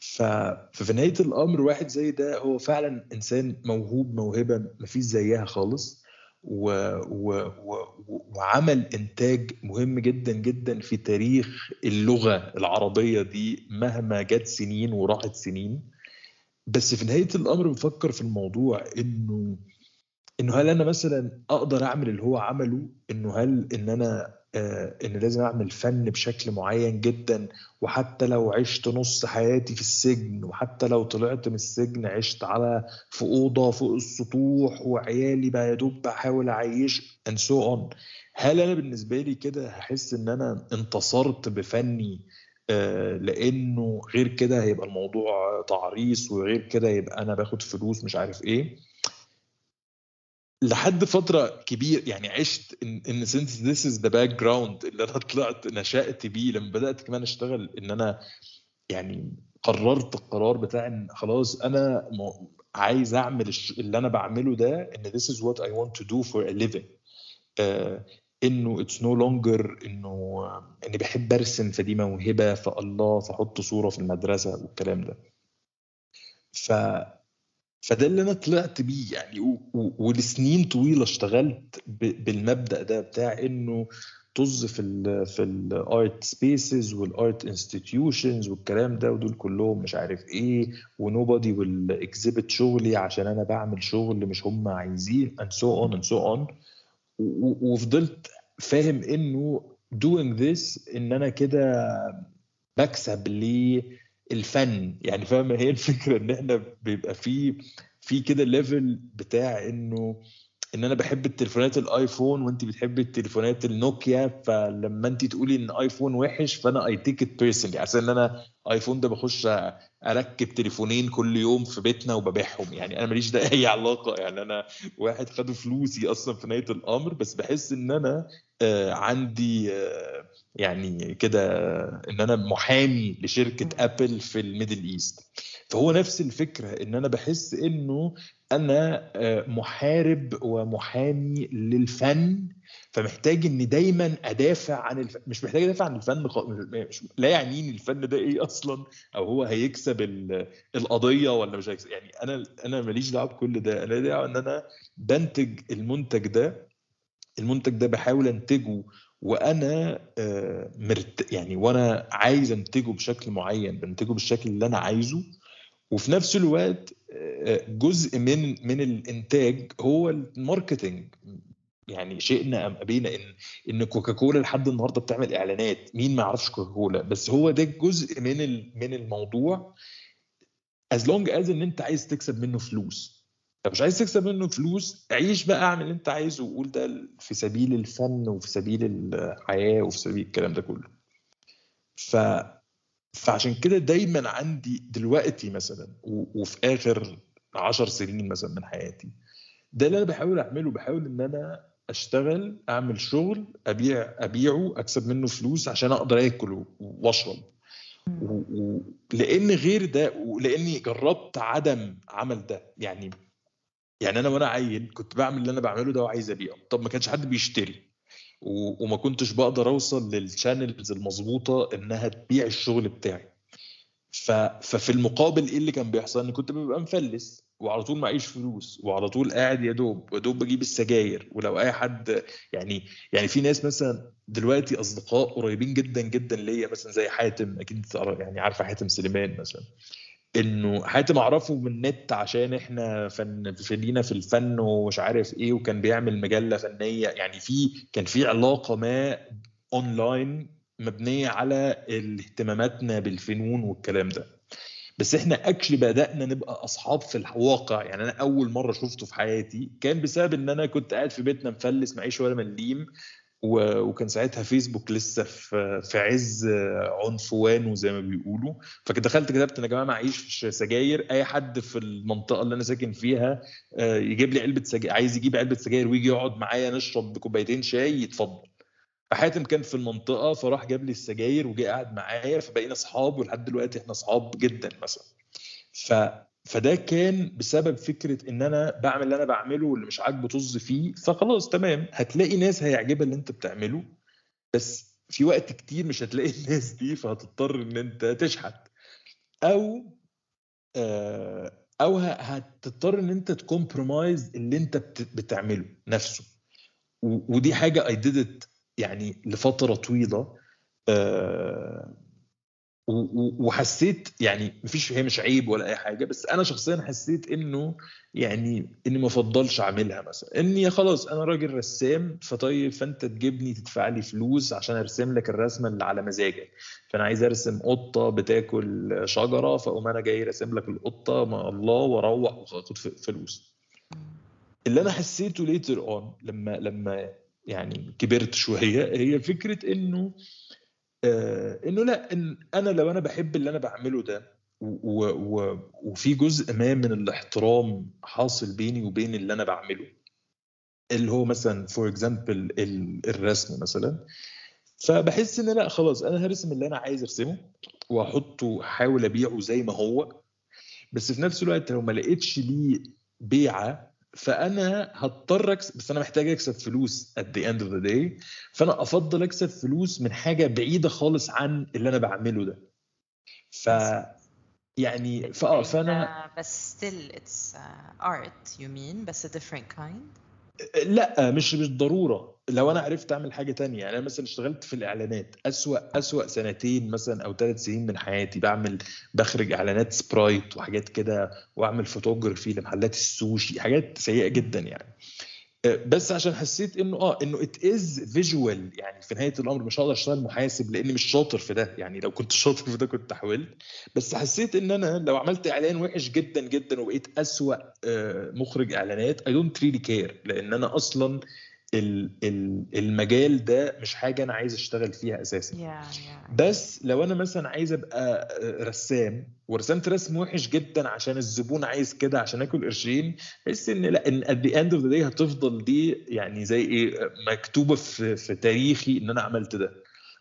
ففي نهايه الأمر واحد زي ده هو فعلا إنسان موهوب موهبة مفيش زيها خالص و... و... و... وعمل إنتاج مهم جدا جدا في تاريخ اللغة العربية دي مهما جت سنين وراحت سنين. بس في نهاية الأمر بفكر في الموضوع إنه إنه هل أنا مثلا أقدر أعمل اللي هو عمله؟ إنه هل إن أنا آه إن لازم أعمل فن بشكل معين جدا؟ وحتى لو عشت نص حياتي في السجن وحتى لو طلعت من السجن عشت على في أوضة فوق السطوح وعيالي بقى يا دوب بحاول أعيش and so on. هل أنا بالنسبة لي كده هحس إن أنا انتصرت بفني؟ آه، لأنه غير كده هيبقى الموضوع تعريس وغير كده يبقى أنا باخد فلوس مش عارف إيه. لحد فترة كبير يعني عشت إن إن since this is the background اللي أنا طلعت نشأت بيه لما بدأت كمان أشتغل إن أنا يعني قررت القرار بتاع إن خلاص أنا عايز أعمل اللي أنا بعمله ده إن this is what I want to do for a living. آه، إنه it's no longer إنه إني بحب أرسم فدي موهبة فالله فاحط صورة في المدرسة والكلام ده. ف فده اللي أنا طلعت بيه يعني ولسنين طويلة اشتغلت بالمبدأ ده بتاع إنه طز في ال في ال art spaces وال art institutions والكلام ده ودول كلهم مش عارف إيه و nobody will exhibit شغلي عشان أنا بعمل شغل مش هم عايزين and so on and so on. و- و- وفضلت فاهم إنه doing this إن أنا كده بكسب للفن يعني فاهم؟ هي الفكرة إن إحنا بيبقى في في كده level بتاع إنه إن أنا بحب التليفونات الآيفون وانت بتحبي التليفونات النوكيا فلما انت تقولي إن آيفون وحش فأنا I take it personally عشان ان أنا آيفون ده بخش أركب تليفونين كل يوم في بيتنا وببيعهم. يعني أنا ماليش ده أي علاقة. يعني أنا واحد خدوا فلوسي أصلا في نهاية الأمر بس بحس إن أنا آه عندي آه يعني كده إن أنا محامي لشركة ابل في ال Middle East. فهو نفس الفكرة إن أنا بحس إنه أنا آه، محارب ومحامي للفن فمحتاج اني دايما أدافع عن الف... مش محتاج أدافع عن الفن خ... مش... لا يعنيني الفن ده إيه أصلا أو هو هيكسب ال... القضية ولا مش هيكسب يعني أنا أنا ماليش دعوة بكل ده أنا دعوة إن أنا بنتج المنتج ده المنتج ده بحاول أنتجه وأنا آه، مرت... يعني وأنا عايز أنتجه بشكل معين بنتجه بالشكل اللي أنا عايزه وفي نفس الوقت آه، جزء من من الإنتاج هو الماركتنج يعني شئنا أم أبينا إن إن كوكاكولا لحد النهارده بتعمل إعلانات. مين ما يعرفش كوكاكولا؟ بس هو ده جزء من من الموضوع. As long as إن أنت عايز تكسب منه فلوس. لو مش عايز تكسب منه فلوس عيش بقى اعمل اللي أنت عايزه. وقول ده في سبيل الفن وفي سبيل الحياة وفي سبيل الكلام ده كله. ف فعشان كده دايما عندي دلوقتي مثلا وفي آخر عشر سنين مثلا من حياتي ده اللي أنا بحاول أعمله. بحاول إن أنا أشتغل أعمل شغل أبيع أبيعه أكسب منه فلوس عشان أقدر آكل وأشرب. و... و... لأن غير ده ولأني جربت عدم عمل ده. يعني يعني أنا وأنا عيل كنت بعمل اللي أنا بعمله ده وعايز أبيعه. طب ما كانش حد بيشتري. و... وما كنتش بقدر أوصل للشانلز المظبوطة إنها تبيع الشغل بتاعي. ف... ففي المقابل إيه اللي كان بيحصل؟ اني كنت ببقى مفلس. وعلى طول معيش فلوس وعلى طول قاعد يا دوب يا دوب بجيب السجاير. ولو أي حد يعني يعني في ناس مثلا دلوقتي أصدقاء قريبين جدا جدا ليا مثلا زي حاتم أكيد يعني عارفة حاتم سليمان مثلا. إنه حاتم أعرفه من النت عشان إحنا فن في لينا في الفن ومش عارف إيه وكان بيعمل مجلة فنية. يعني في كان في علاقة ما اونلاين مبنية على اهتماماتنا بالفنون والكلام ده. بس إحنا actually بدأنا نبقى أصحاب في الواقع. يعني أنا أول مرة شفته في حياتي كان بسبب إن أنا كنت قاعد في بيتنا مفلس معيش ولا مليم وكان ساعتها فيسبوك لسه في في عز عنفوانه زي ما بيقولوا. فدخلت كتبت يا جماعة معيش سجاير أي حد في المنطقة اللي أنا ساكن فيها آه، يجيب لي علبة سجاير عايز يجيب علبة سجاير ويجي يقعد معايا نشرب بكوبايتين شاي يتفضل. فحاتم كان في المنطقة فراح جاب لي السجاير وجه قاعد معايا فبقينا أصحاب ولحد دلوقتي إحنا أصحاب جدا مثلا. ف فده كان بسبب فكرة إن أنا بعمل اللي أنا بعمله واللي مش عاجبه طز فيه فخلاص تمام. هتلاقي ناس هيعجبها اللي أنت بتعمله بس في وقت كتير مش هتلاقي الناس دي فهتضطر إن أنت تشحت. أو آه، أو هتضطر إن أنت تكمبرومايز اللي أنت بت- بتعمله نفسه. ودي حاجة اي it يعني لفترة طويلة آه، وحسيت يعني مفيش هي مش عيب ولا أي حاجة بس أنا شخصيا حسيت إنه يعني إني ما أفضلش أعملها مثلا. إني خلاص أنا راجل رسام فطيب فأنت تجيبني تدفع لي فلوس عشان أرسم لك الرسمة اللي على مزاجك. فأنا عايز أرسم قطة بتاكل شجرة فأقوم أنا جاي راسم لك القطة ما الله وأروح واخد فلوس. اللي أنا حسيته later on لما لما يعني كبرت شوية هي فكرة إنه آه إنه لا إن أنا لو أنا بحب اللي أنا بعمله ده و و وفي جزء ما من الاحترام حاصل بيني وبين اللي أنا بعمله اللي هو مثلا for example الرسم مثلا فبحس إن لا خلاص أنا هرسم اللي أنا عايز أرسمه وأحطه احاول أبيعه زي ما هو بس في نفس الوقت لو ما لقيتش ليه بيعة فأنا هضطر اكسب بس أنا محتاج أكسب فلوس at the end of the day. فأنا أفضل أكسب فلوس من حاجة بعيدة خالص عن اللي أنا بعمله ده. ف يعني فاه فأنا Uh, بس still it's uh, art you mean بس a different kind? لأ مش مش ضروره لو أنا عرفت أعمل حاجة تانية يعني أنا مثلا اشتغلت في الإعلانات أسوأ أسوأ سنتين مثلا أو ثلاث سنين من حياتي بعمل بخرج إعلانات سبرايت وحاجات كده وأعمل فوتوجرافي لمحلات السوشي حاجات سيئة جدا يعني. آه، بس عشان حسيت إنه آه إنه it is visual يعني في نهاية الأمر مش هقدر أشتغل محاسب لأني مش شاطر في ده يعني لو كنت شاطر في ده كنت حاولت. بس حسيت إن أنا لو عملت إعلان وحش جدا جدا وبقيت أسوأ آه، مخرج إعلانات I don't really care لأن أنا أصلا المجال ده مش حاجة أنا عايز أشتغل فيها أساسا. Yeah yeah. بس لو أنا مثلا عايز أبقى رسام ورسمت رسم وحش جدا عشان الزبون عايز كده عشان اكل قرشين بحس إن لأ إن at the end of the day هتفضل دي يعني زي إيه مكتوبة في في تاريخي إن أنا عملت ده.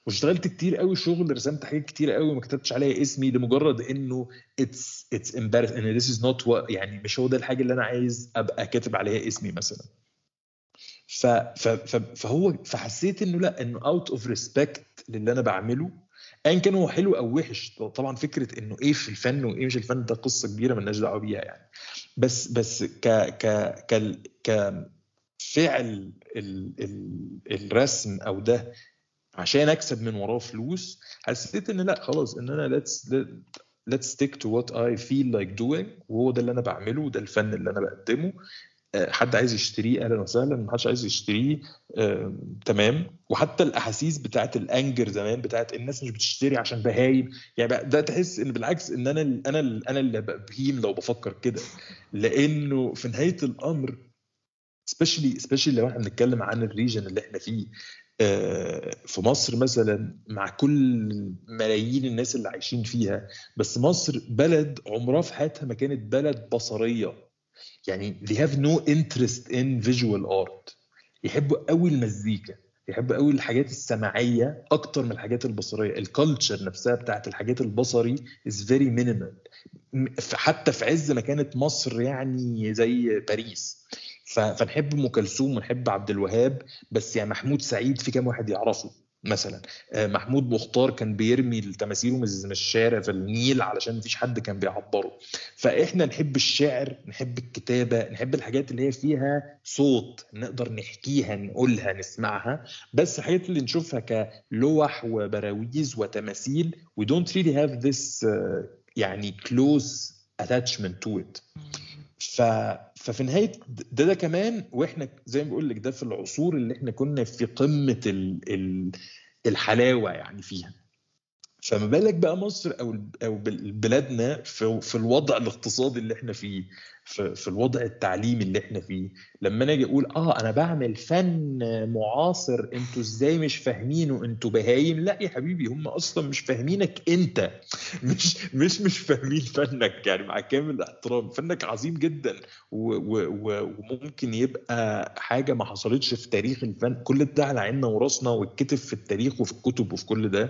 واشتغلت كتير قوي شغل رسمت حاجات كتير قوي ما كتبتش عليها اسمي لمجرد إنه it's it's embarrassing. ان this is not what يعني مش هو ده الحاجة اللي أنا عايز أبقى كاتب عليها اسمي مثلا. ف ف ف فهو فحسيت إنه لا إنه out of respect للي أنا بعمله. ايا كان هو حلو أو وحش طبعا فكرة إنه إيه في الفن وإيه مش الفن ده قصة كبيرة مالناش دعوة بيها يعني. بس بس ك ك ك كفعل ال ال الرسم أو ده عشان أكسب من وراه فلوس حسيت إن لا خلاص إن أنا let's let's stick to what I feel like doing وهو ده اللي أنا بعمله وده الفن اللي أنا بقدمه. حد عايز يشتريه أهلا وسهلا ما حدش عايز يشتريه آه، تمام. وحتى الأحاسيس بتاعت ال anger زمان بتاعت الناس مش بتشتري عشان بهايم. يعني بقى ده تحس إن بالعكس إن أنا أنا أنا اللي بهيم لو بفكر كده. لأنه في نهاية الأمر specially specially لو إحنا بنتكلم عن ال region اللي إحنا فيه آه، في مصر مثلا مع كل ملايين الناس اللي عايشين فيها بس مصر بلد عمرها في حياتها ما كانت بلد بصرية. يعني they have no interest in visual art. يحبوا قوي المزيكا يحبوا قوي الحاجات السمعيه أكتر من الحاجات البصرية. الكالتشر نفسها بتاعت الحاجات البصري is very minimal. حتى في عز ما كانت مصر يعني زي باريس. فنحب أم كلثوم ونحب عبد الوهاب بس يعني محمود سعيد في كام واحد يعرفه. مثلا. آه، محمود مختار كان بيرمي تماثيله من الشارع في النيل علشان مفيش حد كان بيعبره. فإحنا نحب الشعر نحب الكتابة نحب الحاجات اللي هي فيها صوت نقدر نحكيها نقولها نسمعها. بس الحاجات اللي نشوفها كلوح وبراويز وتماثيل we don't really have this uh, يعني close attachment to it. ف ففي نهاية ده ده كمان وإحنا زي ما بقول لك ده في العصور اللي إحنا كنا في قمة ال ال الحلاوة يعني فيها. فما بالك بقى مصر أو أو بلادنا في, في الوضع الاقتصادي اللي إحنا فيه. في, في الوضع التعليمي اللي إحنا فيه لما أنا آجي أقول آه أنا بعمل فن معاصر أنتوا إزاي مش فاهمينه؟ أنتوا بهايم؟ لا يا حبيبي هم أصلا مش فاهمينك أنت. مش مش مش فاهمين فنك يعني مع كامل الاحترام. فنك عظيم جدا. وممكن يبقى حاجة ما حصلتش في تاريخ الفن. كل ده على عيننا وراسنا واتكتب في التاريخ وفي الكتب وفي كل ده.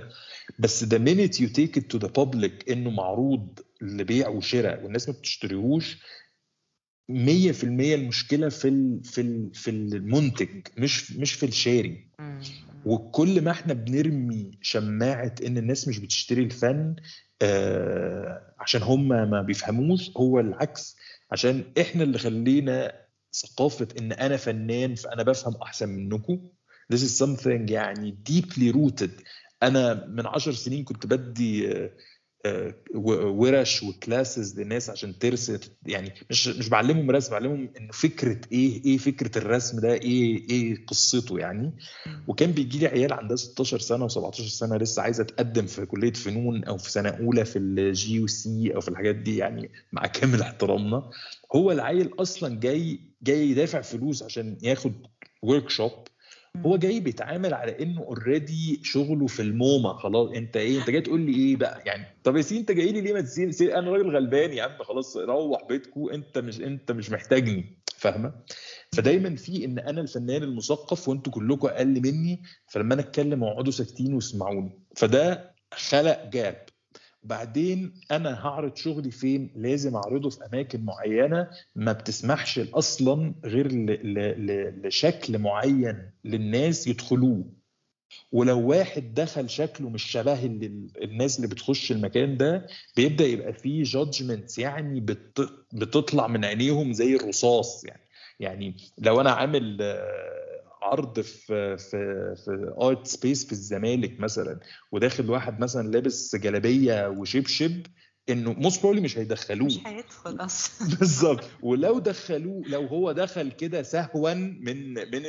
بس the minute you take it to the public إنه معروض لبيع وشراء والناس ما بتشتريهوش 100% المشكلة في ال في ال في المنتج مش مش في الشاري وكل ما إحنا بنرمي شماعة إن الناس مش بتشتري الفن آه عشان هم ما بيفهموش هو العكس. عشان إحنا اللي خلينا ثقافة إن أنا فنان فأنا بفهم أحسن منكم. This is something يعني deeply rooted. أنا من عشر سنين كنت بدي آه، ورش و classes للناس عشان ترسم يعني مش مش بعلمهم رسم بعلمهم إنه فكرة إيه إيه فكرة الرسم ده إيه إيه قصته يعني. وكان بيجي لي عيال عندها 16 سنة و17 سنة لسه عايزة تقدم في كلية فنون أو في سنة أولى في ال GUC أو في الحاجات دي يعني مع كامل احترامنا. هو العيل أصلا جاي جاي يدفع فلوس عشان ياخد workshop هو جاي بيتعامل على إنه already شغله في ال MoMA خلاص أنت إيه؟ أنت جاي تقول لي إيه بقى؟ يعني طب يا سيدي أنت جاي لي ليه ما تسير أنا راجل غلبان يا عم خلاص روح بيتكو أنت مش أنت مش محتاجني. فاهمة؟ فدايما في إن أنا الفنان المثقف وأنتوا كلكم أقل مني فلما أنا أتكلم أقعدوا ساكتين واسمعوني. فده خلق gap بعدين أنا هعرض شغلي فين؟ لازم أعرضه في أماكن معينة ما بتسمحش أصلا غير لشكل معين للناس يدخلوه. ولو واحد دخل شكله مش شبه اللي الناس اللي بتخش المكان ده بيبدأ يبقى فيه judgments يعني بتطلع من عينيهم زي الرصاص يعني. يعني لو أنا عامل عرض في في في art space في الزمالك مثلا وداخل واحد مثلا لابس جلابية وشبشب إنه most probably مش هيدخلوه. مش هيدخل أصلا. بالظبط. ولو دخلوه لو هو دخل كده سهوا من من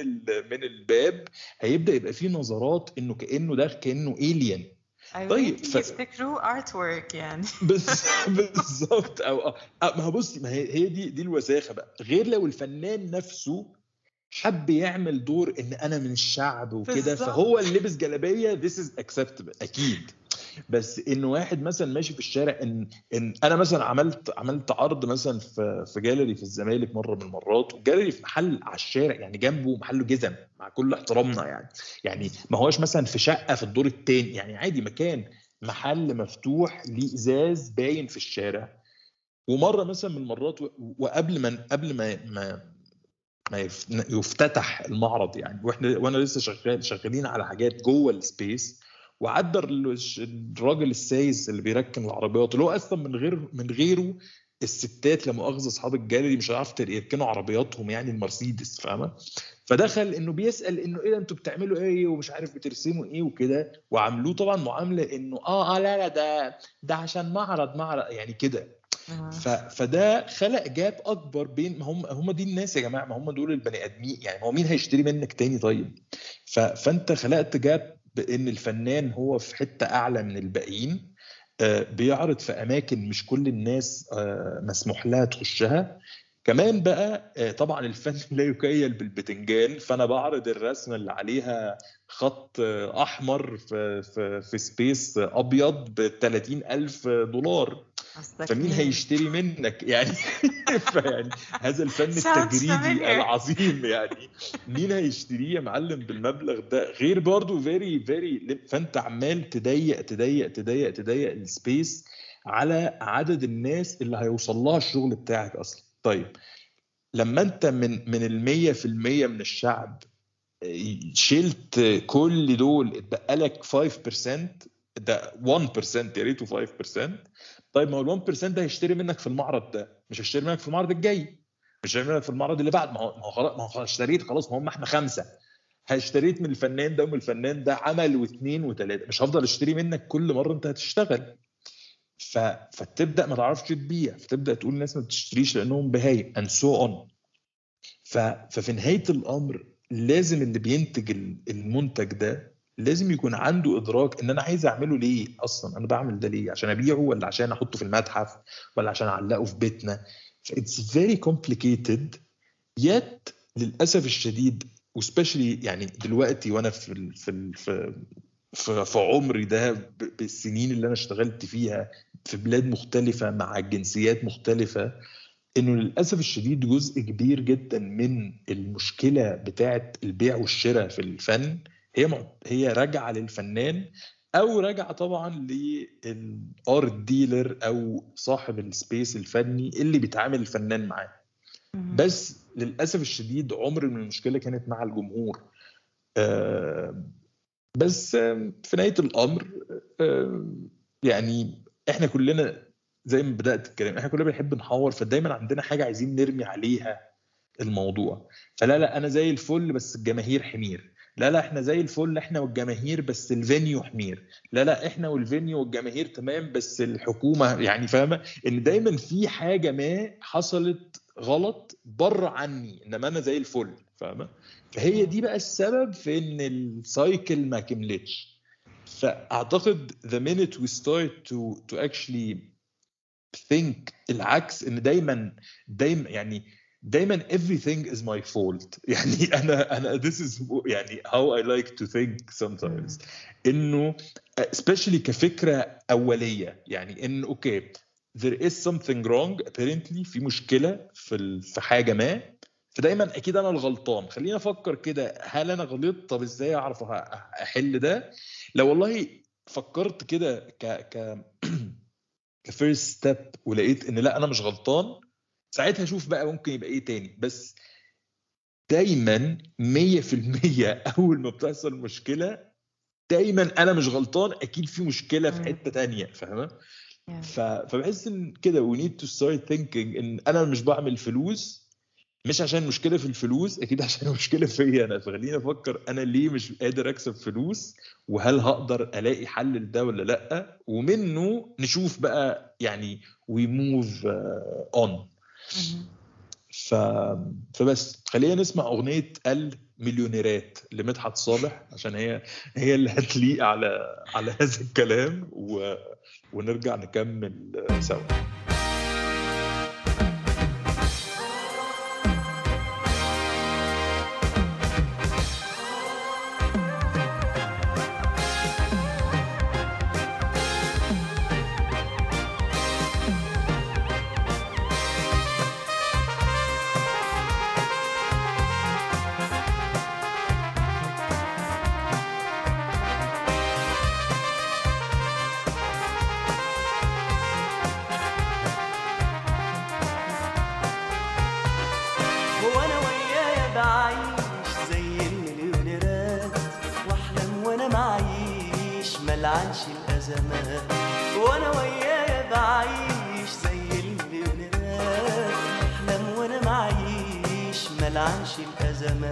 من الباب هيبدأ يبقى فيه نظرات إنه كأنه ده كأنه alien طيب ف... يفتكروا artwork يعني. بالظبط. أو ما هو بصي ما هي دي دي الوساخه بقى. غير لو الفنان نفسه حب يعمل دور إن أنا من الشعب وكده فهو اللي لبس جلابية this is acceptable أكيد. بس إن واحد مثلا ماشي في الشارع إن إن أنا مثلا عملت عملت عرض مثلا في في جاليري في الزمالك مرة من المرات وجاليري في محل على الشارع يعني جنبه محل جزم مع كل احترامنا يعني. يعني ما هوش مثلا في شقة في الدور الثاني يعني عادي مكان محل مفتوح ليه إزاز باين في الشارع. ومرة مثلا من المرات وقبل ما قبل ما, ما يفتتح المعرض يعني وإحنا وأنا لسه شغال شغالين على حاجات جوه السبيس وعدى ال- الراجل السايس اللي بيركن العربيات اللي هو أصلا من غير من غيره الستات لا مؤاخذة أصحاب الجاليري مش هيعرفوا يركنوا عربياتهم يعني المرسيدس فاهمة فدخل إنه بيسأل إنه إيه أنتوا بتعملوا إيه ومش عارف بترسموا إيه وكده وعاملوه طبعا معاملة إنه آه آه لا لا ده ده عشان معرض معرض يعني كده. فده خلق جاب أكبر بين ما هم هم دي الناس يا جماعة ما هم دول البني آدمين يعني هو مين هيشتري منك تاني طيب. فأنت خلقت جاب بإن الفنان هو في حتة أعلى من الباقيين آه، بيعرض في أماكن مش كل الناس آه، مسموح لها تخشها. كمان بقى آه، طبعا الفن لا يكيل بالبتنجان فأنا بعرض الرسمة اللي عليها خط أحمر في في في سبيس أبيض ب 30000 دولار. فمين مين؟ هيشتري منك يعني فيعني هذا الفن التجريدي. العظيم يعني مين هيشتريه يا معلم بالمبلغ ده غير برضو very very فانت عمال تضيق تضيق تضيق تضيق ال space على عدد الناس اللي هيوصل لها الشغل بتاعك أصلا طيب لما انت من من المية في المية من الشعب شلت كل دول اتبقى لك 5% ده 1% يا ريته 5% طيب ما هو ال 1% ده هيشتري منك في المعرض ده مش هيشتري منك في المعرض الجاي. مش هيشتري منك في المعرض اللي بعد. ما هو ما هو خلاص ما هو اشتريت خلاص ما هم إحنا خمسة. اشتريت من الفنان ده ومن الفنان ده عمل واثنين وثلاثة. مش هفضل اشتري منك كل مرة انت هتشتغل. ف... فتبدأ ما تعرفش تبيع فتبدأ تقول الناس ما بتشتريش لأنهم بهايم so on. ف... ففي نهاية الأمر لازم اللي بينتج ال- المنتج ده لازم يكون عنده إدراك إن أنا عايز أعمله ليه أصلا؟ أنا بعمل ده ليه؟ عشان أبيعه ولا عشان أحطه في المتحف؟ ولا عشان أعلقه في بيتنا؟ It's very complicated. Yet للأسف الشديد وسبيشلي يعني دلوقتي وأنا في ال- في ال- في في, عمري ده بالسنين اللي أنا اشتغلت فيها في بلاد مختلفة مع جنسيات مختلفة إنه للأسف الشديد جزء كبير جدا من المشكلة بتاعة البيع والشراء في الفن هي مع- هي راجعة للفنان أو راجعة طبعا لل art dealer أو صاحب ال space الفني اللي بيتعامل الفنان معاه. بس للأسف الشديد عمر ما المشكلة كانت مع الجمهور. آه، بس في نهاية الأمر آه، يعني إحنا كلنا زي ما بدأت الكلام إحنا كلنا بنحب نحور فدايما عندنا حاجة عايزين نرمي عليها الموضوع. فلا لا أنا زي الفل بس الجماهير حمير. لا لا إحنا زي الفل إحنا والجماهير بس ال venue حمير. لا لا إحنا وال venue والجماهير تمام بس الحكومة يعني فاهمة؟ إن دايما في حاجة ما حصلت غلط بره عني إنما أنا زي الفل فاهمة؟ فهي دي بقى السبب في إن ال cycle ما كملتش. فأعتقد the minute we start to to actually think العكس إن دايما دايما يعني دايما everything is my fault. يعني أنا أنا this is يعني how I like to think sometimes. إنه especially كفكرة أولية. يعني إن okay there is something wrong. Apparently في مشكلة في في حاجة ما. فدايما أكيد أنا الغلطان. خلينا أفكر كده هل أنا غلطت؟ طب إزاي أعرف أحل ده؟ لو والله فكرت كده ك ك ك first step ولقيت إن لا أنا مش غلطان. ساعتها أشوف بقى ممكن يبقى إيه تاني بس دايما 100% أول ما بتحصل مشكلة دايما أنا مش غلطان أكيد في مشكلة في. حتة تانية فاهمة Yeah. فبحس إن كده we need to start thinking إن أنا مش بعمل فلوس مش عشان مشكلة في الفلوس أكيد عشان المشكلة فيا أنا فخليني أفكر أنا ليه مش قادر أكسب فلوس وهل هقدر ألاقي حل لده ولا لأ ومنه نشوف بقى يعني uh, on مهم. ف... فبس. خلينا نسمع أغنية المليونيرات لمدحت صالح عشان هي هي اللي هتليق على على هذا الكلام و... ونرجع نكمل سوا.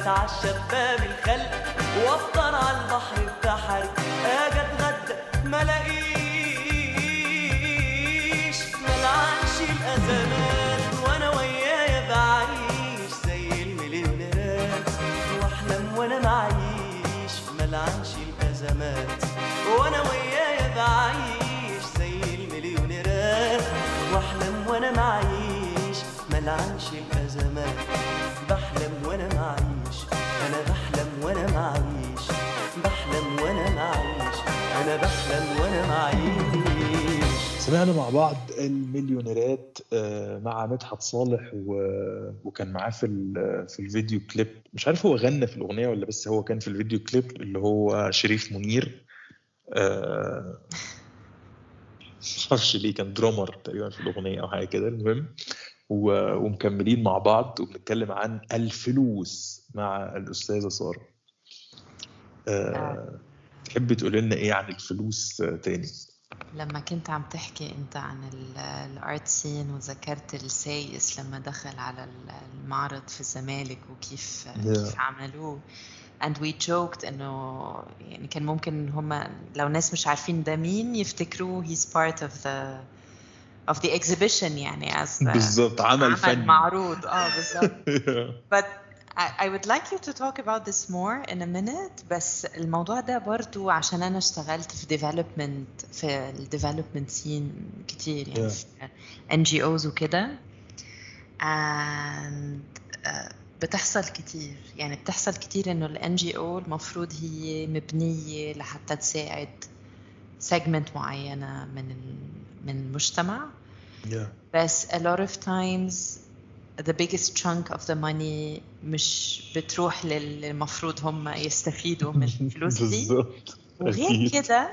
واتعشى بباب الخلق وافطر على البحر بتاعي أجي اتغدى ما الاقيش ملعنش الازمات وأنا ويايا بعيش زي المليونيرات. وأحلم وأنا معيش ملعنش الازمات وأنا ويايا بعيش زي المليونيرات. وأحلم وأنا معيش ملعنش الازمات وأنا معيش سمعنا مع بعض المليونيرات آه، مع مدحت صالح و... وكان معاه في ال... في الفيديو كليب. مش عارف هو غنى في الأغنية ولا بس هو كان في الفيديو كليب اللي هو شريف منير. آه، معرفش ليه كان درامر تقريبا في الأغنية أو حاجة كده المهم. و... ومكملين مع بعض وبنتكلم عن الفلوس مع الأستاذة سارة. آه، تحبي تقولي لنا إيه عن الفلوس تاني؟ لما كنت عم تحكي أنت عن الأرت سين وذكرت السايس لما دخل على ال- المعرض في الزمالك وكيف كيف عملوه. And we joked إنه يعني كان ممكن هم لو ناس مش عارفين ده مين يفتكروه he's part of the of the exhibition يعني as بالظبط عمل عمل فني معروض. آه بالظبط. But I, would like you to talk about this more in a minute بس الموضوع ده برضو عشان أنا اشتغلت في development في ال development scene كتير يعني Yeah. في NGOs وكده and uh, بتحصل كتير يعني بتحصل كتير إنه ال NGO المفروض هي مبنية لحتى تساعد segment معينة من من المجتمع Yeah. بس a lot of times the biggest chunk of the money مش بتروح للي المفروض هم يستفيدوا من الفلوس دي وغير. كده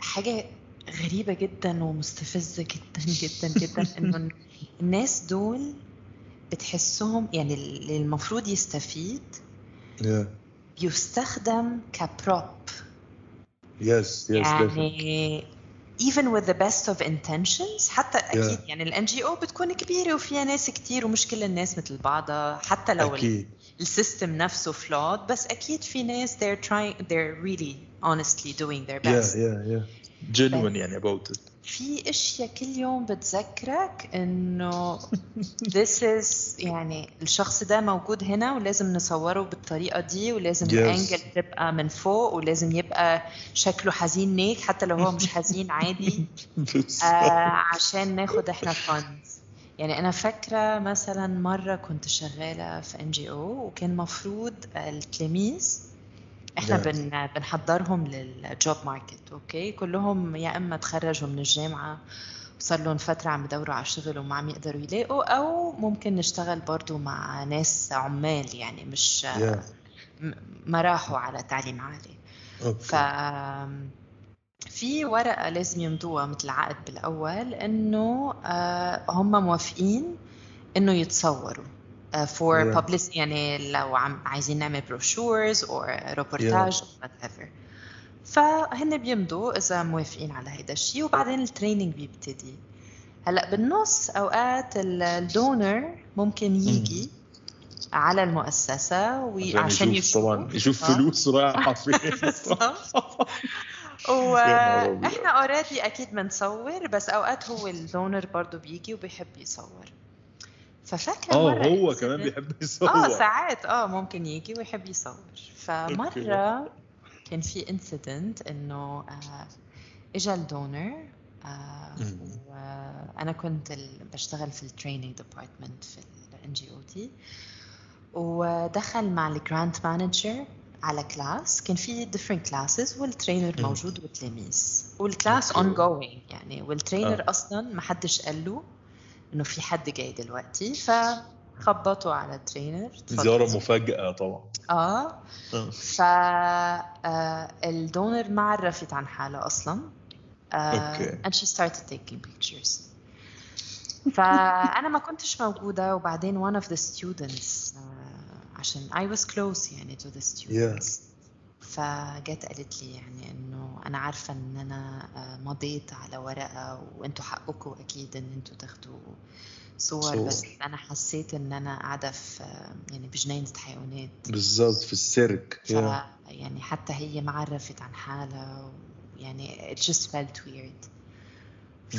حاجة غريبة جدا ومستفزة جدا جدا جدا إنه الناس دول بتحسهم يعني اللي المفروض يستفيد Yeah. يستخدم ك prop Yes, yes, definitely. يعني even with the best of intentions حتى اكيد Yeah. يعني الان جي او بتكون كبيره وفيها ناس كتير ومش كل الناس مثل بعضها حتى لو ال- أكيد. السيستم نفسه flawed بس اكيد في ناس they're trying they're really honestly doing their Yeah, best yeah, yeah. Genuine يعني about it. في أشياء كل يوم بتذكرك إنه this is يعني الشخص ده موجود هنا ولازم نصوره بالطريقة دي ولازم Yes. ال angle تبقى من فوق ولازم يبقى شكله حزين نيك حتى لو هو مش حزين عادي. آه عشان ناخد إحنا funds يعني أنا فاكرة مثلا مرة كنت شغالة في NGO وكان مفروض التلاميذ إحنا. بن بنحضرهم لل job market okay كلهم يا إما تخرجوا من الجامعة وصار لهم فترة عم يدوروا على شغل وما عم يقدروا يلاقوا أو ممكن نشتغل برضو مع ناس عمال يعني مش Yeah. ما راحوا على تعليم عالي ف Okay. في ورقة لازم يمضوها مثل عقد بالأول إنه آه، هم موافقين إنه يتصوروا آه، for Yeah. publicity يعني لو عم عايزين نعمل بروشورز أو روبورتاج or whatever. فهن بيمضوا إذا موافقين على هيدا الشيء وبعدين ال training بيبتدي. هلأ بالنص أوقات ال- donor ممكن يجي على المؤسسة وي- عشان عشان يشوف طبعا يشوف آه. فلوس رايحة فين. وإحنا already أكيد بنصور بس أوقات هو ال donor برضه بيجي وبيحب يصور. ففاكره آه هو كمان بيحب يصور. آه ساعات. آه ممكن يجي ويحب يصور. فمرة كان في incident إنه آه اجى ال donor آه. وأنا كنت بشتغل في ال training department في ال NGO تي ودخل مع ال grand manager على كلاس كان في different classes وال trainer. موجود والتلاميذ. والكلاس okay. ongoing يعني. وال trainer آه. أصلا ما حدش قال له إنه في حد جاي دلوقتي فخبطوا على ال trainer زيارة مفاجأة طبعا. آه. آه. ف آه، ال donor ما عرفت عن حالها أصلا. آه، أوكي. and she started taking pictures. فانا ما كنتش موجودة وبعدين one of the students عشان I was close يعني to the students. فجت قالت لي يعني إنه أنا عارفة إن أنا آه، مضيت على ورقة وأنتوا حقكم أكيد إن أنتوا تاخدوا صور. بس أنا حسيت إن أنا قاعدة في يعني بجنينة حيوانات. بالظبط في السيرك. يعني حتى هي ما عرفت عن حالها يعني it just felt weird.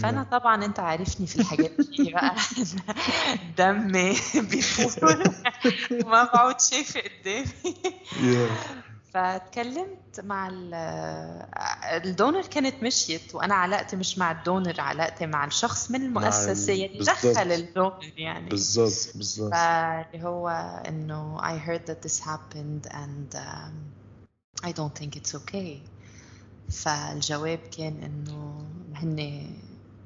فأنا طبعا أنت عارفني في الحاجات دي بقى. دمي بيفور. وما بقعد شايفه قدامي. فتكلمت مع ال- ال donor كانت مشيت وأنا علاقتي مش مع ال donor علاقتي مع الشخص من المؤسسة ال- يعني. دخل ال donor يعني. بالظبط بالظبط فاللي هو إنه I heard that this happened and um, I don't think it's okay. فالجواب كان إنه هن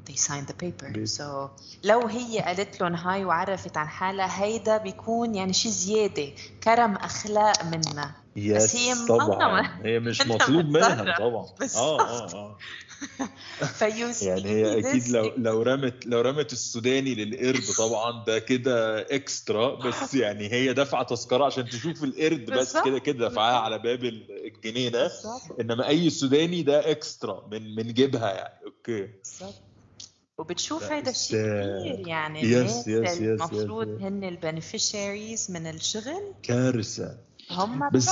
they signed the paper بي- so لو هي قالت لهم هاي وعرفت عن حالها هيدا بيكون يعني شيء زيادة كرم أخلاق منها يس هي طبعا. هي مش مطلوب منها. طبعا آه. آه آه يعني هي أكيد لو لو رمت لو رمت السوداني للقرد طبعا ده كده extra بس يعني هي دافعه تذكرة عشان تشوف القرد بس. كده كده دافعاها بالظبط. على باب الجنينة إنما أي سوداني ده extra من من جيبها يعني أوكي بالظبط وبتشوف بس- الشيء كثير يعني yes, yes, yes, المفروض yes. هن ال beneficiaries من الشغل. كارثة. هم بس-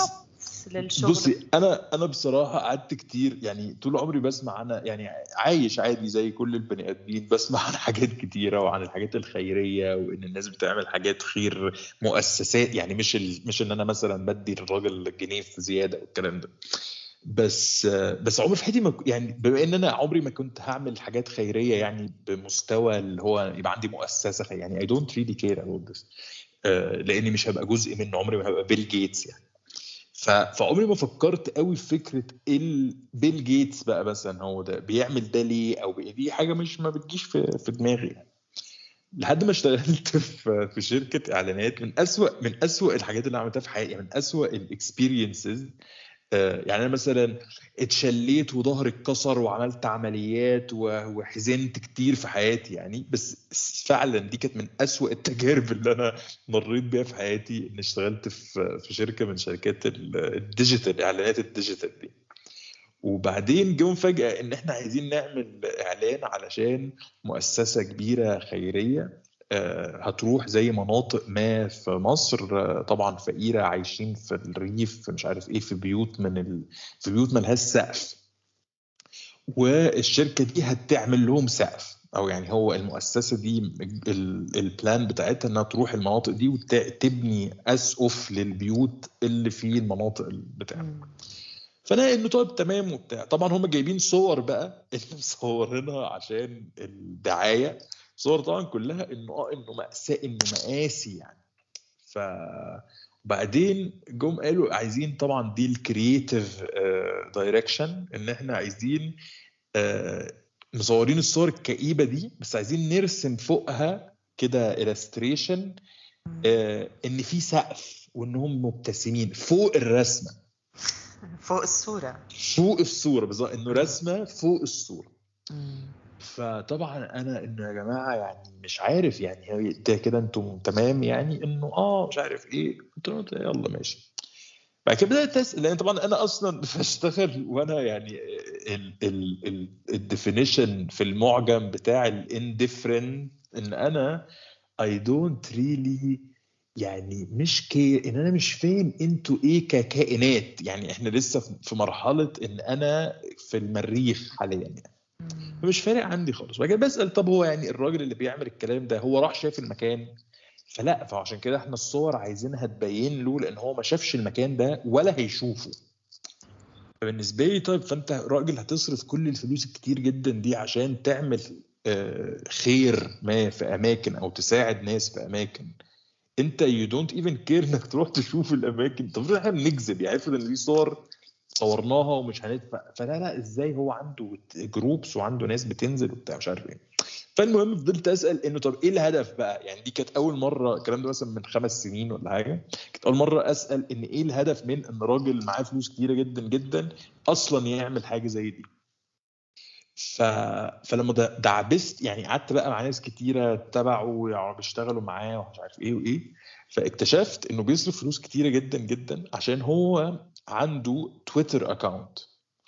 للشغل. بصي أنا أنا بصراحة قعدت كتير يعني طول عمري بسمع أنا يعني عايش عادي زي كل البني آدمين بسمع عن حاجات كتيرة وعن الحاجات الخيرية وإن الناس بتعمل حاجات خير مؤسسات يعني مش ال... مش إن أنا مثلا بدي الراجل جنيه في زيادة والكلام ده. بس بس عمري في حياتي ما يعني بما إن أنا عمري ما كنت هعمل حاجات خيرية يعني بمستوى اللي هو يبقى عندي مؤسسة خيرية. يعني don't really care about this آه، لأني مش هبقى جزء منه عمري ما هبقى بيل جيتس يعني فعمري ما فكرت قوي في فكرة بيل جيتس بقى مثلا هو ده بيعمل ده ليه أو دي حاجة مش ما بتجيش في في دماغي يعني لحد ما اشتغلت في في شركة إعلانات من أسوأ من أسوأ الحاجات اللي عملتها في حياتي من أسوأ ال experiences يعني أنا مثلا اتشليت وظهري اتكسر وعملت عمليات وحزنت كتير في حياتي يعني بس فعلا دي كانت من أسوأ التجارب اللي أنا مريت بيها في حياتي ان اشتغلت في في شركة من شركات ال- ال digital إعلانات ال digital دي. وبعدين جم فجأة إن إحنا عايزين نعمل إعلان علشان مؤسسة كبيرة خيرية. آه، هتروح زي مناطق ما في مصر. آه، طبعا فقيرة عايشين في الريف مش عارف إيه في بيوت من ال... في بيوت ملهاش سقف. والشركة دي هتعمل لهم سقف. أو يعني هو المؤسسة دي ال- ال plan بتاعتها إنها تروح المناطق دي وتبني أسقف للبيوت اللي في المناطق بتاعها. فانا إنه طيب تمام وبتاع. طبعا هم جايبين صور بقى اللي مصورينها عشان الدعاية. صور طبعا كلها إنه آه إنه مأساة إنه مآسي يعني. ف بعدين جم قالوا عايزين طبعا دي ال creative direction إن إحنا عايزين آه، مصورين الصور الكئيبة دي بس عايزين نرسم فوقها كده illustration آه، إن في سقف وانهم مبتسمين فوق الرسمة. فوق الصورة. فوق الصورة بالظبط إنه رسمة فوق الصورة. فطبعا أنا إنه يا جماعة يعني مش عارف يعني ده كده أنتم تمام يعني إنه آه مش عارف إيه. قلت له يلا ماشي. بعد كده بدأت أسأل لأن طبعا أنا أصلا بشتغل وأنا يعني ال definition في المعجم بتاع ال indifferent إن أنا I don't really يعني مش care إن أنا مش فاهم أنتوا إيه ككائنات. يعني إحنا لسه في مرحلة إن أنا في المريخ حاليا يعني. فمش فارق عندي خالص. بعد كده بسأل طب هو يعني الراجل اللي بيعمل الكلام ده هو راح شاف المكان؟ فلا فعشان كده إحنا الصور عايزينها تبين له لأن هو ما شافش المكان ده ولا هيشوفه. فبالنسبة لي طيب فأنت راجل هتصرف كل الفلوس الكتير جدا دي عشان تعمل آه، خير ما في أماكن أو تساعد ناس في أماكن. أنت you don't even care إنك تروح تشوف الأماكن. طب إحنا بنكذب يعني افرض إن دي صور صورناها ومش هندفع. فلا لا إزاي هو عنده groups وعنده ناس بتنزل وبتاع مش عارف إيه. فالمهم فضلت أسأل إنه طب إيه الهدف بقى؟ يعني دي كانت أول مرة الكلام ده مثلا من خمس سنين ولا حاجة. كانت أول مرة أسأل إن إيه الهدف من إن راجل معاه فلوس كتيرة جدا جدا أصلا يعمل حاجة زي دي. ف... فلما دعبست يعني قعدت بقى مع ناس كتيرة تبعه بيشتغلوا معاه ومش عارف إيه وإيه. فاكتشفت إنه بيصرف فلوس كتيرة جدا جدا عشان هو عنده تويتر account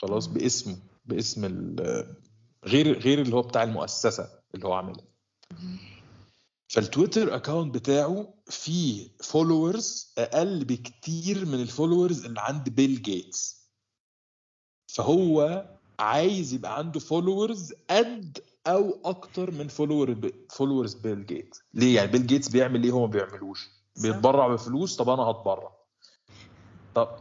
خلاص. باسمه باسم غير غير اللي هو بتاع المؤسسة اللي هو عاملها. فالتويتر account بتاعه فيه followers أقل بكتير من ال followers اللي عند بيل جيتس فهو عايز يبقى عنده followers قد أو أكتر من follower followers بيل جيتس ليه؟ يعني بيل جيتس بيعمل إيه؟ هو ما بيعملوش. بيتبرع بفلوس؟ طب أنا هتبرع. طب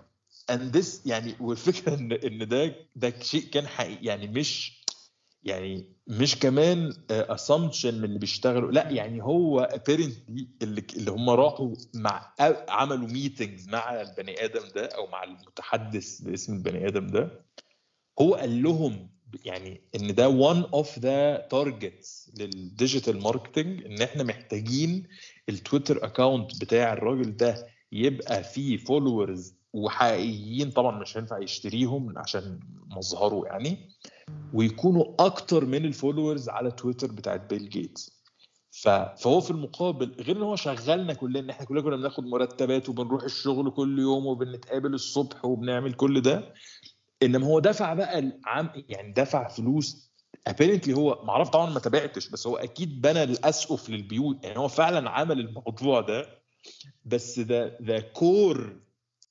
and this يعني والفكرة إن إن ده ده شيء كان حقيقي. يعني مش يعني مش كمان assumption من اللي بيشتغلوا. لا يعني هو apparently اللي اللي هم راحوا مع عملوا meetings مع البني آدم ده أو مع المتحدث باسم البني آدم ده. هو قال لهم يعني إن ده one of the targets لل digital marketing إن إحنا محتاجين التويتر account بتاع الراجل ده يبقى فيه followers وحقيقيين طبعا مش هينفع يشتريهم عشان مظهره يعني ويكونوا أكتر من ال followers على تويتر بتاعت بيل جيتس. فهو في المقابل غير إن هو شغلنا كلنا ان إحنا كلنا كنا بناخد مرتبات وبنروح الشغل كل يوم وبنتقابل الصبح وبنعمل كل ده إنما هو دفع بقى العام يعني دفع فلوس. Apparently هو ما اعرف طبعا ما تابعتش بس هو أكيد بنى الأسقف للبيوت يعني هو فعلا عمل الموضوع ده بس ده the core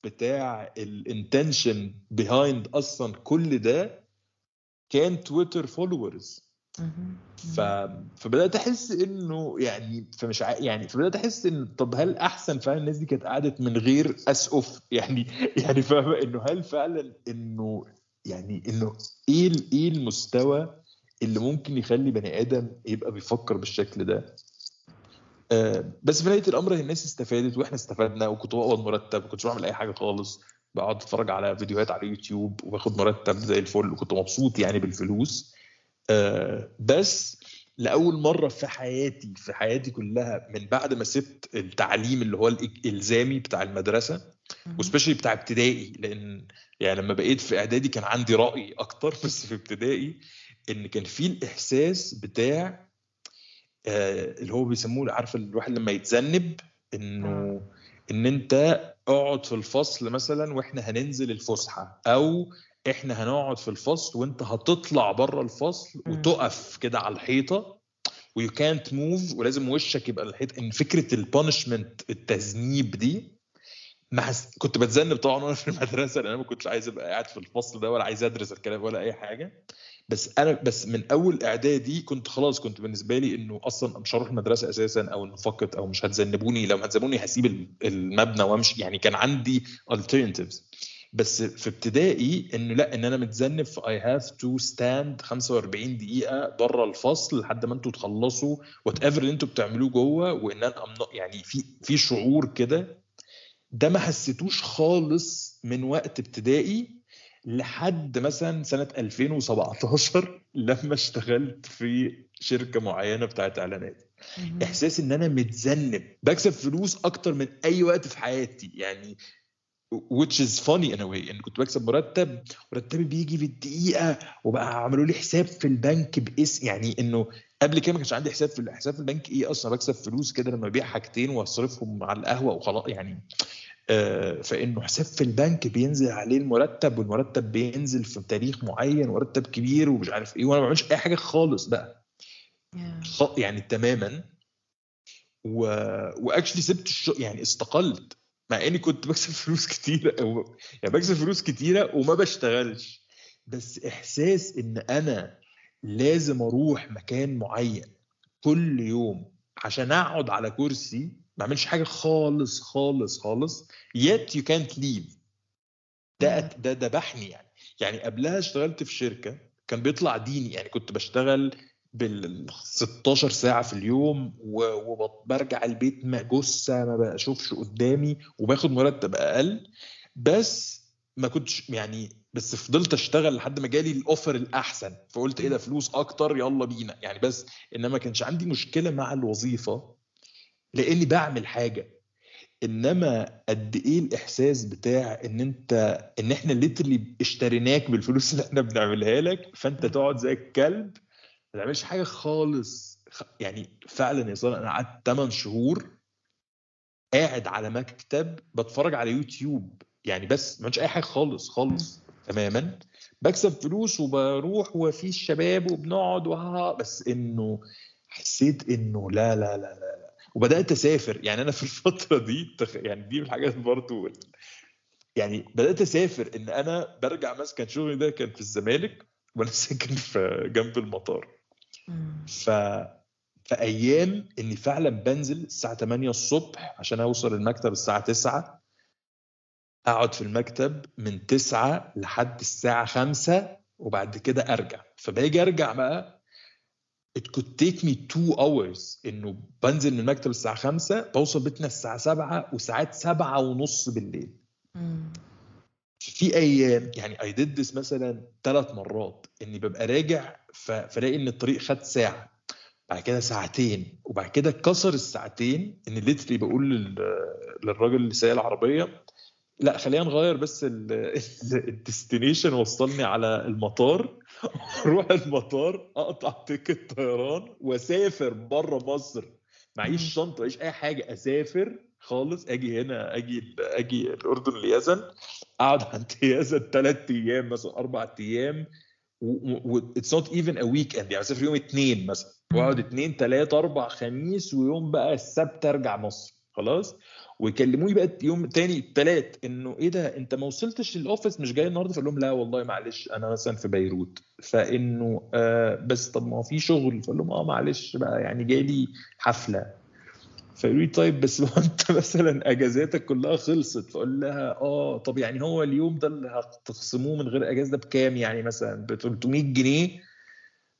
بتاع ال intention behind أصلا كل ده كان Twitter followers. ف... فبدأت أحس إنه يعني فمش ع... يعني فبدأت أحس إن طب هل أحسن فعلا الناس دي كانت قعدت من غير اسقف يعني يعني فاهمة إنه هل فعلا إنه يعني إنه إيه إيه المستوى اللي ممكن يخلي بني آدم يبقى بيفكر بالشكل ده؟ بس في نهاية الأمر الناس استفادت وإحنا استفدنا وكنت بقبض مرتب ما كنتش بعمل أي حاجة خالص بقعد أتفرج على فيديوهات على يوتيوب وباخد مرتب زي الفل وكنت مبسوط يعني بالفلوس آه، بس لأول مرة في حياتي في حياتي كلها من بعد ما سبت التعليم اللي هو الإلزامي بتاع المدرسة. وسبيشلي بتاع ابتدائي لأن يعني لما بقيت في إعدادي كان عندي رأي أكتر بس في ابتدائي إن كان في الإحساس بتاع آه، اللي هو بيسموه عارف الواحد لما يتذنب إنه إن أنت اقعد في الفصل مثلا وإحنا هننزل الفسحة أو إحنا هنقعد في الفصل وإنت هتطلع بره الفصل. وتقف كده على الحيطة ويو كانت موف ولازم وشك يبقى الحيطة إن فكرة البانشمنت التذنيب دي ما حس... كنت بتذنب طبعا وأنا في المدرسة لأن أنا ما كنتش عايز أبقى قاعد في الفصل ده ولا عايز أدرس الكلام ولا أي حاجة. بس أنا بس من أول إعدادي كنت خلاص كنت بالنسبة لي إنه أصلا مش هروح المدرسة أساسا أو إنه فقط أو مش هتذنبوني. لو هتذنبوني هسيب ال- المبنى وأمشي. يعني كان عندي alternatives. بس في ابتدائي إنه لأ إن أنا متذنب في I have to stand 45 دقيقة بره الفصل لحد ما أنتوا تخلصوا whatever اللي أنتوا بتعملوه جوه. وإن أنا يعني في في شعور كده ده ما حسيتوش خالص من وقت ابتدائي لحد مثلا سنة 2017 لما اشتغلت في شركة معينة بتاعت إعلانات. إحساس إن أنا متذنب. بكسب فلوس أكتر من أي وقت في حياتي. يعني which is funny in a way. ان كنت بكسب مرتب مرتبي بيجي بالدقيقة وبقى عملوا لي حساب في البنك باسم يعني إنه قبل كده ما كانش عندي حساب في الحساب في البنك إيه أصلا بكسب فلوس كده لما أبيع حاجتين وأصرفهم على القهوة وخلاص يعني. آه، فإنه حساب في البنك بينزل عليه المرتب والمرتب بينزل في تاريخ معين مرتب كبير ومش عارف إيه وأنا ما بعملش أي حاجة خالص بقى. Yeah. يعني تماما. و... وأكشلي سبت الشغل يعني استقلت مع إني كنت بكسب فلوس كتيرة أو... يعني بكسب فلوس كتيرة وما بشتغلش. بس إحساس إن أنا لازم أروح مكان معين كل يوم عشان اقعد على كرسي ما اعملش حاجة خالص خالص خالص. Yet you can't leave. ده ده ذبحني يعني. يعني قبلها اشتغلت في شركة كان بيطلع ديني يعني. كنت بشتغل بال 16 ساعة في اليوم وبرجع البيت ما جثة ما بشوفش قدامي وباخد مرتب أقل. بس ما كنتش يعني بس فضلت اشتغل لحد ما جالي ال offer الأحسن. فقلت إيه ده فلوس أكتر يلا بينا. يعني بس إنما ما كانش عندي مشكلة مع الوظيفة لأني بعمل حاجة. إنما قد إيه الإحساس بتاع إن أنت إن إحنا literally اشتريناك بالفلوس اللي إحنا بنعملها لك فأنت تقعد زي الكلب ما تعملش حاجة خالص. يعني فعلا يا صالح أنا قعدت 8 شهور قاعد على مكتب بتفرج على يوتيوب. يعني بس ما عملتش أي حاجة خالص خالص. تماما. بكسب فلوس وبروح وفي الشباب وبنقعد وها بس إنه حسيت إنه لا لا لا لا, لا. وبدأت أسافر. يعني أنا في الفترة دي تخ- يعني دي من الحاجات برضو يعني بدأت أسافر. إن أنا برجع مثلا كان شغلي ده كان في الزمالك وأنا ساكن في جنب المطار. ف في أيام إني فعلا بنزل الساعة 8 الصبح عشان أوصل المكتب الساعة 9 أقعد في المكتب من 9 لحد الساعة 5 وبعد كده أرجع فباجي أرجع بقى it could take me two hours إنه بنزل من المكتب الساعة 5 بوصل بيتنا الساعة 7 وساعات 7 ونص بالليل مم. في أيام يعني اي ديد this مثلا ثلاث مرات إني ببقى راجع فلاقي إن الطريق خد ساعة بعد كده ساعتين وبعد كده كسر الساعتين ان literally بقول لل- للراجل اللي سايق العربية لا خلينا نغير بس ال destination وصلني على المطار. أروح المطار أقطع ticket طيران وأسافر بره مصر. معيش. شنطة معيش أي حاجة أسافر خالص أجي هنا أجي أجي الأردن ليزن أقعد عند يزن ثلاث أيام مثلا أربع أيام it's not even a weekend يعني أسافر يوم اثنين مثلا. وأقعد اثنين ثلاث أربع خميس ويوم بقى السبت أرجع مصر. خلاص؟ ويكلموني بقى يوم تاني الثلاث انه إيه ده انت ما وصلتش ال office مش جاي النهارده؟ فاقول لهم لا والله معلش أنا مثلا في بيروت. فانه آه بس طب ما في شغل. فاقول لهم آه معلش بقى يعني جاي لي حفلة. فيقولوا لي طيب بس لو انت مثلا اجازاتك كلها خلصت فاقول لها آه طب يعني هو اليوم ده اللي هتخصموه من غير اجازة بكام يعني مثلا؟ ب 300 جنيه؟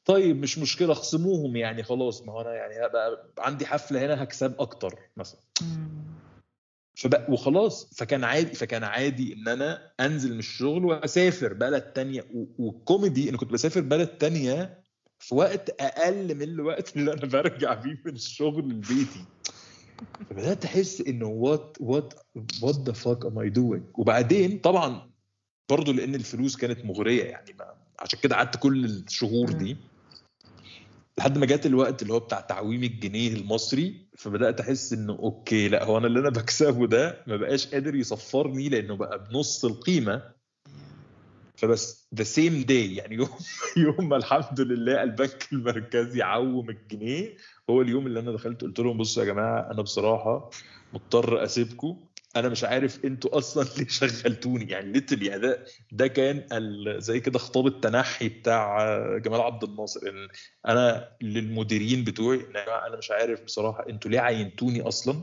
طيب مش مشكلة اخصموهم يعني خلاص. ما هو أنا يعني هبقى عندي حفلة هنا هكسب أكتر مثلا. فبقى وخلاص. فكان عادي فكان عادي إن أنا أنزل من الشغل وأسافر بلد تانية. والكوميدي ان كنت بسافر بلد تانية في وقت أقل من الوقت اللي أنا برجع فيه من الشغل لبيتي. فبدأت أحس إنه what what what the fuck am I doing وبعدين طبعا برضه لأن الفلوس كانت مغرية يعني ما عشان كده قعدت كل الشهور دي. لحد ما جات الوقت اللي هو بتاع تعويم الجنيه المصري. فبدأت أحس إنه okay لا هو أنا اللي أنا بكسبه ده ما بقاش قادر يسفرني لأنه بقى بنص القيمة. فبس the same day يعني يوم يوم ما الحمد لله البنك المركزي عوم الجنيه هو اليوم اللي أنا دخلت قلت لهم بصوا يا جماعة أنا بصراحة مضطر أسيبكم. أنا مش عارف أنتوا أصلا ليه شغلتوني. يعني ليتلي يعني ده ده كان زي كده خطاب التنحي بتاع جمال عبد الناصر. إن أنا للمديرين بتوعي أنا مش عارف بصراحة أنتوا ليه عينتوني أصلا؟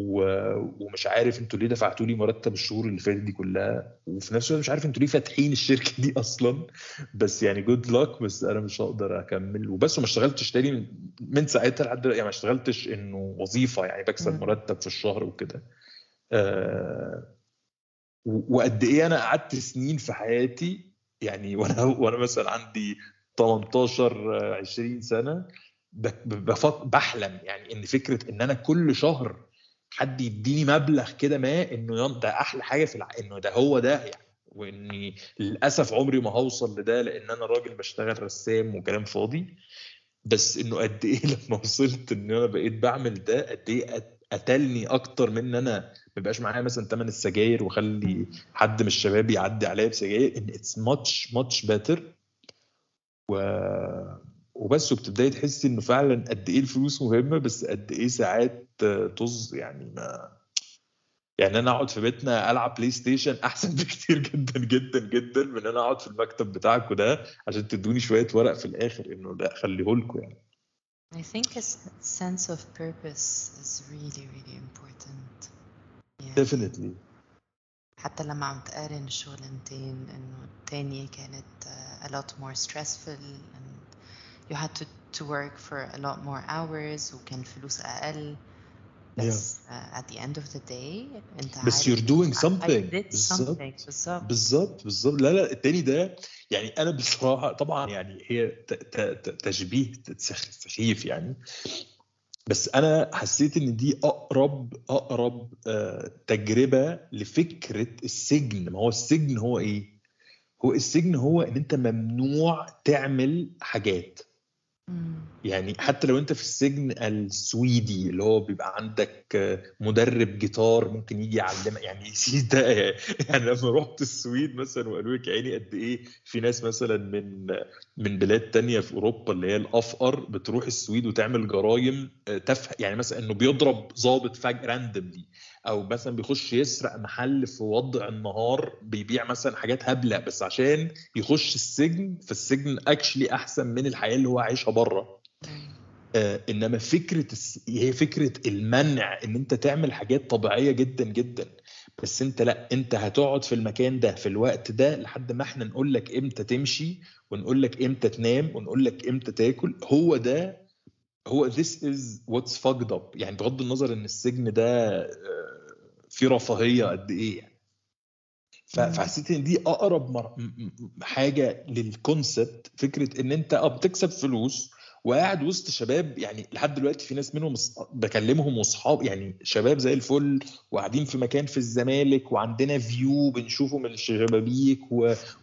ومش عارف أنتوا ليه دفعتوا لي مرتب الشهور اللي فاتت دي كلها؟ وفي نفس الوقت مش عارف أنتوا ليه فاتحين الشركة دي أصلا؟ بس يعني جود لك بس أنا مش هقدر أكمل. وبس وما اشتغلتش تاني من, من ساعتها لحد يعني ما اشتغلتش إنه وظيفة يعني بكسب. مرتب في الشهر وكده. وقد إيه أنا قعدت سنين في حياتي يعني وأنا وأنا مثلا عندي 18 آه، 20 سنة ب- ب- بفك- بحلم يعني إن فكرة إن أنا كل شهر حد يديني مبلغ كده ما إنه ده أحلى حاجة في الع... إنه ده هو ده يعني. وإني للأسف عمري ما هوصل لده لإن أنا راجل بشتغل رسام وكلام فاضي. بس إنه قد إيه لما وصلت إن أنا بقيت بعمل ده قد إيه قتلني أكتر من إن أنا ما يبقاش معايا مثلا ثمن السجاير وأخلي حد من الشباب يعدي عليا بسجاير إن it's much much better و وبس وبتبدأي تحسي إنه فعلا قد إيه الفلوس مهمة بس قد إيه ساعات طز يعني ما يعني أنا أقعد في بيتنا ألعب PlayStation أحسن بكتير جدا جدا جدا من إن أنا أقعد في المكتب بتاعكم ده عشان تدوني شوية ورق في الآخر إنه لا خليهولكم يعني. I think a s- sense of purpose is really really important. Yeah. definitely حتى لما عم تقارن الشغلانتين انه التانية كانت uh, a lot more stressful and you had to, to work for a lot more hours وكان الفلوس أقل بس uh, at the end of the day انت بس you're doing I something. did بالظبط. بالظبط. بالظبط. لا لا. التاني ده يعني أنا بصراحة طبعا يعني هي تشبيه سخ- سخيف يعني. بس أنا حسيت إن دي أقرب أقرب آه، تجربة لفكرة السجن. ما هو السجن هو إيه؟ هو السجن هو إن أنت ممنوع تعمل حاجات. يعني حتى لو انت في السجن السويدي اللي هو بيبقى عندك مدرب جيتار ممكن يجي يعلمك. يعني ده يعني لما رحت السويد مثلا وقالوا لك يعني قد إيه في ناس مثلا من من بلاد تانية في أوروبا اللي هي الأفقر بتروح السويد وتعمل جرائم تافهة. يعني مثلا إنه بيضرب ضابط فجأة randomly أو مثلا بيخش يسرق محل في وضح النهار بيبيع مثلا حاجات هبلة بس عشان يخش السجن فالسجن actually أحسن من الحياة اللي هو عايشها بره. آه إنما فكرة الس... هي فكرة المنع إن أنت تعمل حاجات طبيعية جدا جدا. بس أنت لأ أنت هتقعد في المكان ده في الوقت ده لحد ما إحنا نقول لك إمتى تمشي ونقول لك إمتى تنام ونقول لك إمتى تاكل. هو ده هو this is what's fucked up. يعني بغض النظر إن السجن ده فيه رفاهية قد إيه يعني. فحسيت إن دي أقرب حاجة للكونسبت فكرة إن أنت آه بتكسب فلوس وقاعد وسط شباب يعني لحد دلوقتي في ناس منهم بكلمهم واصحاب يعني شباب زي الفل وقاعدين في مكان في الزمالك وعندنا فيو بنشوفه من الشبابيك.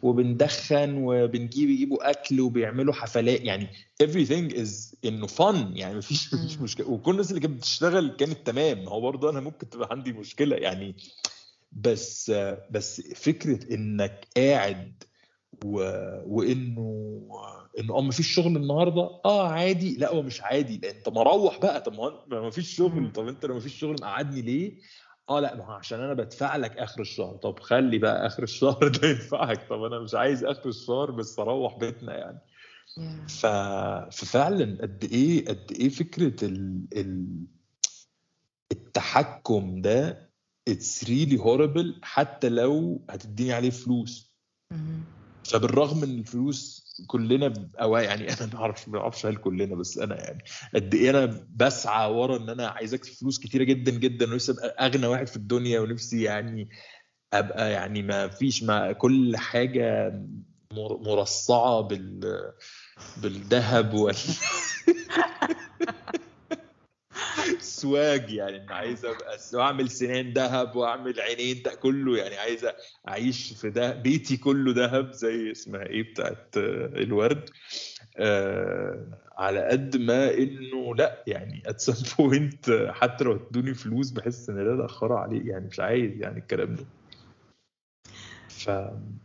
وبندخن وبنجيب يجيبوا أكل وبيعملوا حفلات يعني everything is انه fun يعني مفيش مفيش. مشكلة وكل الناس اللي كانت بتشتغل كانت تمام ما هو برضه أنا ممكن تبقى عندي مشكلة يعني بس بس فكرة إنك قاعد و... وإنه إنه آه مفيش شغل النهارده. آه عادي. لا هو مش عادي. لأن انت مروح بقى. طب ما هو ما مفيش شغل. طب أنت لو مفيش شغل مقعدني ليه؟ آه لا ما هو عشان أنا بدفع لك آخر الشهر. طب خلي بقى آخر الشهر ده ينفعك طب أنا مش عايز آخر الشهر بس أروح بيتنا يعني. ف... ففعلا قد إيه قد إيه فكرة ال... ال... التحكم ده it's really horrible. حتى لو هتديني عليه فلوس. مم. فبالرغم من الفلوس كلنا أو يعني أنا ما أعرفش ما أعرفش هل كلنا بس أنا يعني قد إيه أنا بسعى ورا إن أنا عايز أكسب فلوس كتيرة جدا جدا ونفسي أبقى أغنى واحد في الدنيا ونفسي يعني أبقى يعني ما فيش ما كل حاجة مر- مرصعة بال بالذهب وال سواج يعني أنا عايز ابقى واعمل سنان ذهب وأعمل عينين ده كله يعني عايز أعيش في ده بيتي كله ذهب زي اسمها إيه بتاعت آه، الورد. آه على قد ما إنه لأ يعني some point آه، حتى لو ادوني فلوس بحس إن ده تاخروا عليه يعني مش عايز يعني الكلام ده. ف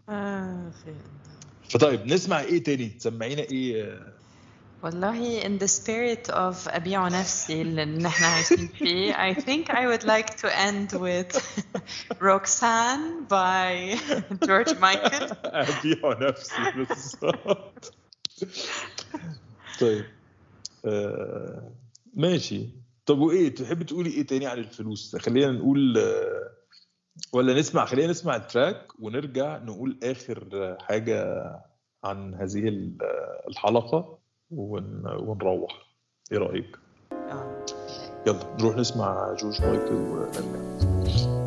آه فطيب نسمع إيه تاني؟ تسمعينا إيه والله in the spirit of أبيع نفسي اللي نحن عايشين فيه I think I would like to end with Roxanne by George Michael. أبيع نفسي بالظبط طيب. آه ماشي. طب وإيه؟ تحب تقولي إيه تاني عن الفلوس؟ خلينا نقول آه ولا نسمع خلينا نسمع التراك ونرجع نقول آخر حاجة عن هذه آه، الحلقة. ون ونروح. إيه رأيك؟ آه. يلا نروح نسمع جورج مايكل ونرجع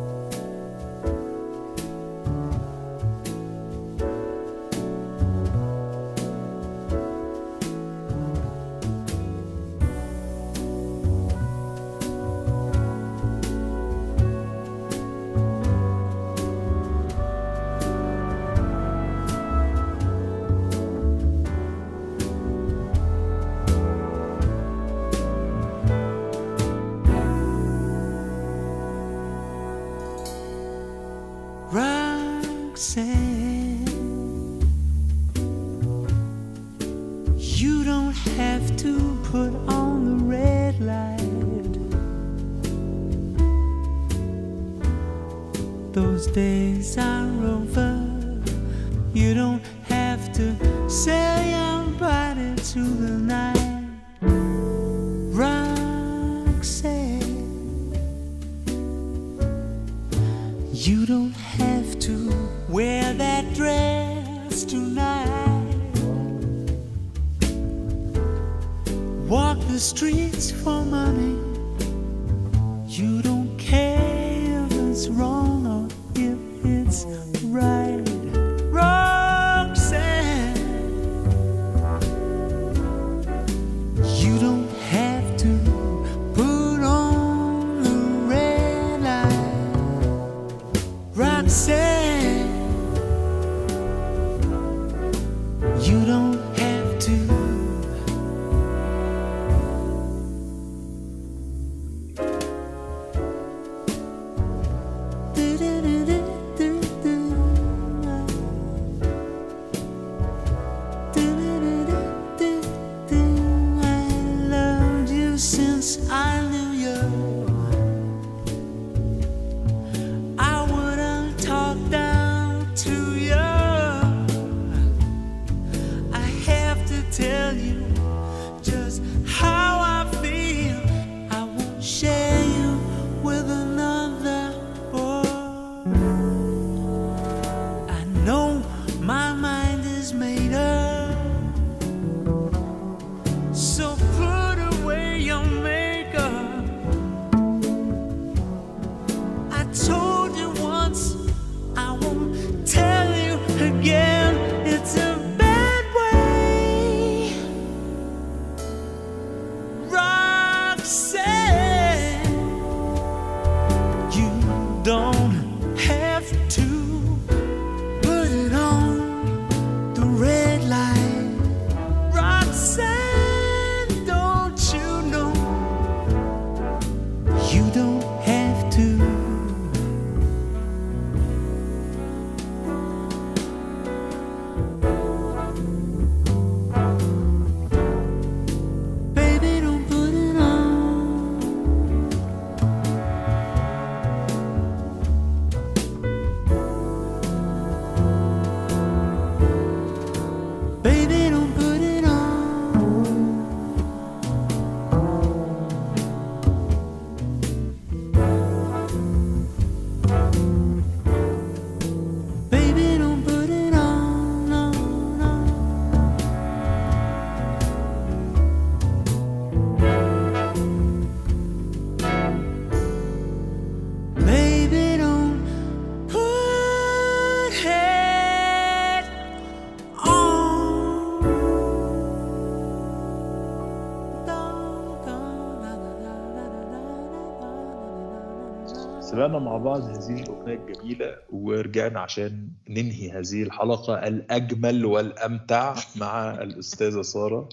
سمعنا مع بعض هذه الأغنية الجميلة ورجعنا عشان ننهي هذه الحلقة الأجمل والأمتع مع الأستاذة سارة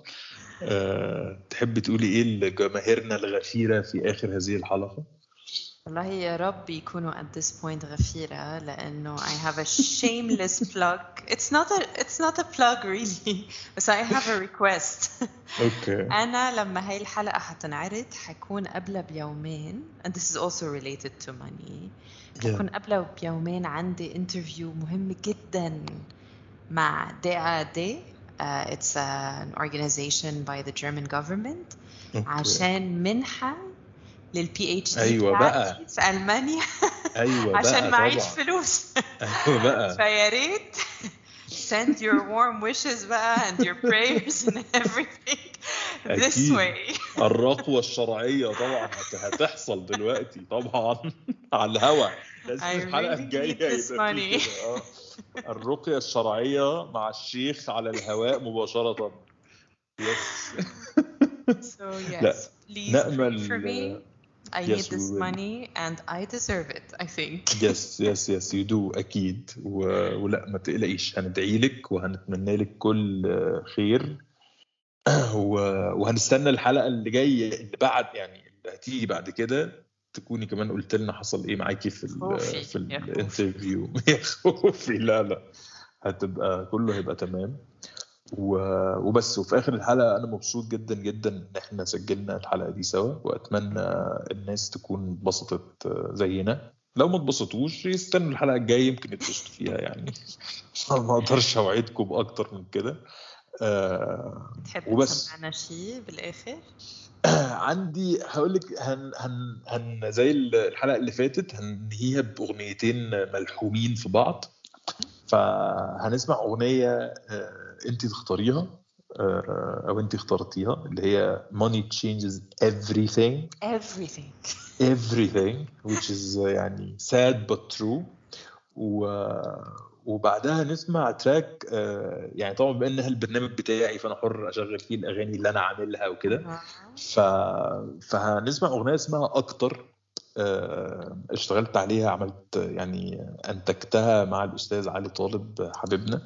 أه، تحب تقولي إيه لجماهيرنا الغفيرة في آخر هذه الحلقة؟ والله يا رب يكونوا at this point غفيرة لأنه I have a shameless plug it's not a it's not a plug really بس I have a request أوكي أنا لما هاي الحلقة حتنعرض حكون قبلها بيومين and this is also related to money حكون قبلها بيومين عندي انترفيو مهم جدا مع DAAD uh, it's an organization by the German government أوكي. عشان منحة للبي اتش دي أيوة بقى. في ألمانيا أيوة عشان بقى معيش طبعا. فلوس. أيوة بقى. فيا ريت send your warm wishes بقى and your prayers and everything this أكيد. way. الرقوة الشرعية طبعا هت- هتحصل دلوقتي طبعا على الهوا. لازم الحلقة الجاية يبقى آه. الرقية الشرعية مع الشيخ على الهواء مباشرة. يس so yes please pray نأمل- for me. I yes, need this money and I deserve it I think. yes yes yes you do أكيد. و... ولا ما تقلقيش هندعي لك وهنتمنى لك كل خير. و... وهنستنى الحلقة اللي جاية اللي بعد يعني اللي هتيجي بعد كده تكوني كمان قلت لنا حصل إيه معاكي في ال في. الانترفيو يا خوفي. لا لا. هتبقى كله هيبقى تمام. وبس. وفي آخر الحلقة أنا مبسوط جدا جدا إن إحنا سجلنا الحلقة دي سوا وأتمنى الناس تكون اتبسطت زينا. لو ما اتبسطوش يستنوا الحلقة الجاية يمكن يتبسطوا فيها يعني. ما أقدرش أوعدكم بأكتر من كده. آه تحب وبس. تسمعنا شيء بالآخر؟ عندي هقول لك هن هن هن زي الحلقة اللي فاتت هننهيها بأغنيتين ملحومين في بعض. فهنسمع أغنية آه، انت تختاريها آه، أو انت اخترتيها اللي هي money changes everything. Everything. Everything which is يعني sad but true. و وبعدها نسمع تراك آه، يعني طبعا بما انها البرنامج بتاعي فأنا حر أشغل فيه الأغاني اللي أنا عاملها وكده. ف... فهنسمع أغنية اسمها أكتر آه، اشتغلت عليها عملت يعني أنتجتها مع الأستاذ علي طالب حبيبنا.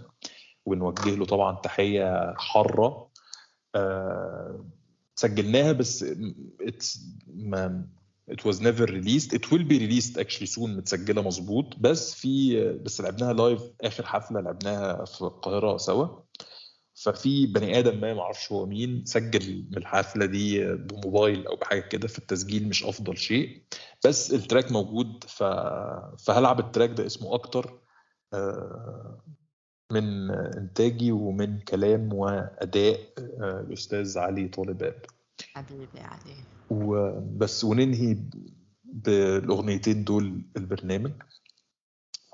ونوجه له طبعا تحية حارة. آه، سجلناها بس it's ما it was never released. It will be released actually soon متسجلة مظبوط. بس في بس لعبناها لايف آخر حفلة لعبناها في القاهرة سوا. ففي بني آدم ما معرفش هو مين سجل من الحفلة دي بموبايل أو بحاجة كده فالتسجيل مش أفضل شيء. بس ال track موجود ف... فهلعب ال track ده اسمه أكتر. آه، من إنتاجي ومن كلام وأداء آه، الاستاذ علي طالب آب. حبيبي علي. وبس وننهي بالأغنيتين دول البرنامج.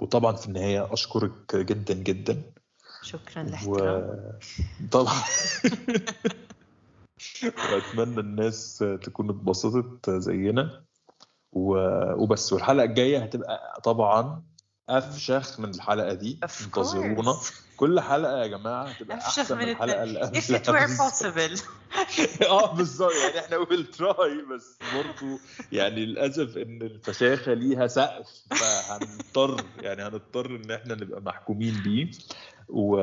وطبعا في النهاية أشكرك جدا جدا. شكرا لاحترامك. وطبعا وأتمنى الناس تكون اتبسطت زينا. و- وبس والحلقة الجاية هتبقى طبعا أفشخ من الحلقة دي. انتظرونا. كل حلقة يا جماعة هتبقى أحسن من من الحلقة اللي if it were possible. آه بالظبط. يعني إحنا ويل تراي بس برضه يعني للأسف إن الفشاخة ليها سقف فهنضطر يعني هنضطر إن إحنا نبقى محكومين بيه. و...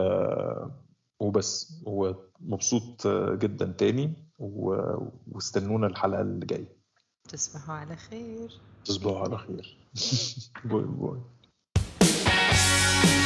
وبس. ومبسوط جدا تاني. و... واستنونا الحلقة اللي جاية. تصبحوا على خير. تصبحوا على خير. باي باي. you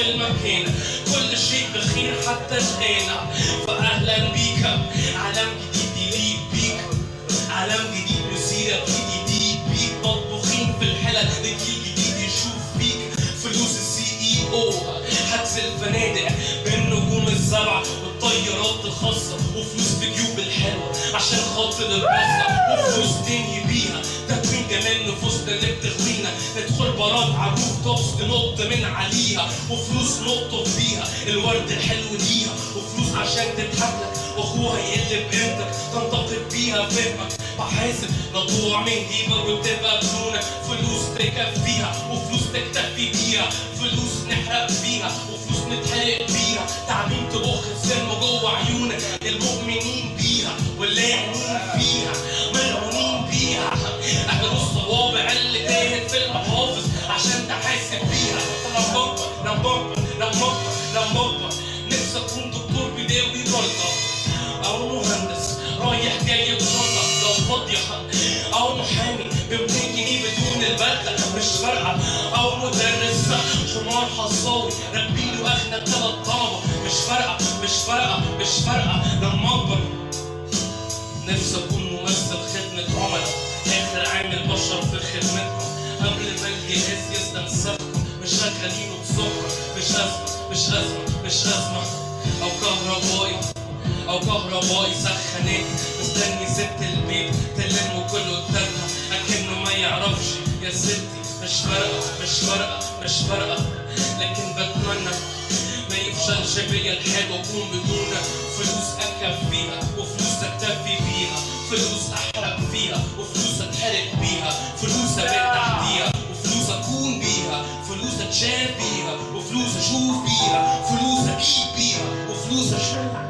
في المكان. كل شيء بخير حتى الغنى فأهلا بيك. عالم جديد يليق بيك. عالم جديد مسيرة جديد بيك. مطبوخين في الحلل. لجيل جديد يشوف بيك. فلوس السي اي أو حجز الفنادق بالنجوم السبعة والطيارات الخاصة. وفلوس في جيوب الحلوة. عشان خاطر البصة وفلوس تاني بيها. تكوين جمال نفوسنا اللي بتغوينا ندخل براد عروف توبس ننط من عليها وفلوس نقطف فيها الورد الحلو ليها وفلوس عشان تضحك لك واخوها يقل بقيمتك تنتقد بيها فهمك بحاسب تقع من جيبك وتبقى بدونك. فلوس تكفيها وفلوس تكتفي بيها. فلوس نحرق بيها وفلوس نتحرق بيها. تعليم تبخ السم جوه عيونك. المؤمنين بيها واللاعنين فيها عشان تحاسب بيها. لما بكبر لما بكبر لما بكبر لما بكبر نفسي أكون دكتور بداوي جلطه أو مهندس رايح جاي بشنطه لو فاضية أو محامي ب 200 جنيه بدون البدلة. مش فارقة. أو مدرس حمار حصاوي. راكبينه اغنى ثلاث طلبة. مش فارقة مش فارقة مش فارقة. لما أكبر نفسي أكون ممثل خدمة عملاء. آخر عامل بشر في خدمتكم. جيش يسلم الصف مش شغالينه بسمرة مش أزمة مش أزمة مش أزمة أو كهربائي أو كهربائي سخنت مستني ست البيت تلمه كله قدامها أكنه ما يعرفش يا ستي مش فارقة مش فارقة مش فارقة لكن بتمنى ما يفشلش بيا الحال واكون بدونك فلوس أكفيها وفلوس أكتفي بيها فلوس أحرق فيها وفلوس أتحرق بيها فلوس أبيع تحتيها فلوس اكون بيها فلوس اتشاف بيها وفلوس أشوف بيها فلوس أجيب بيها وفلوس أشوف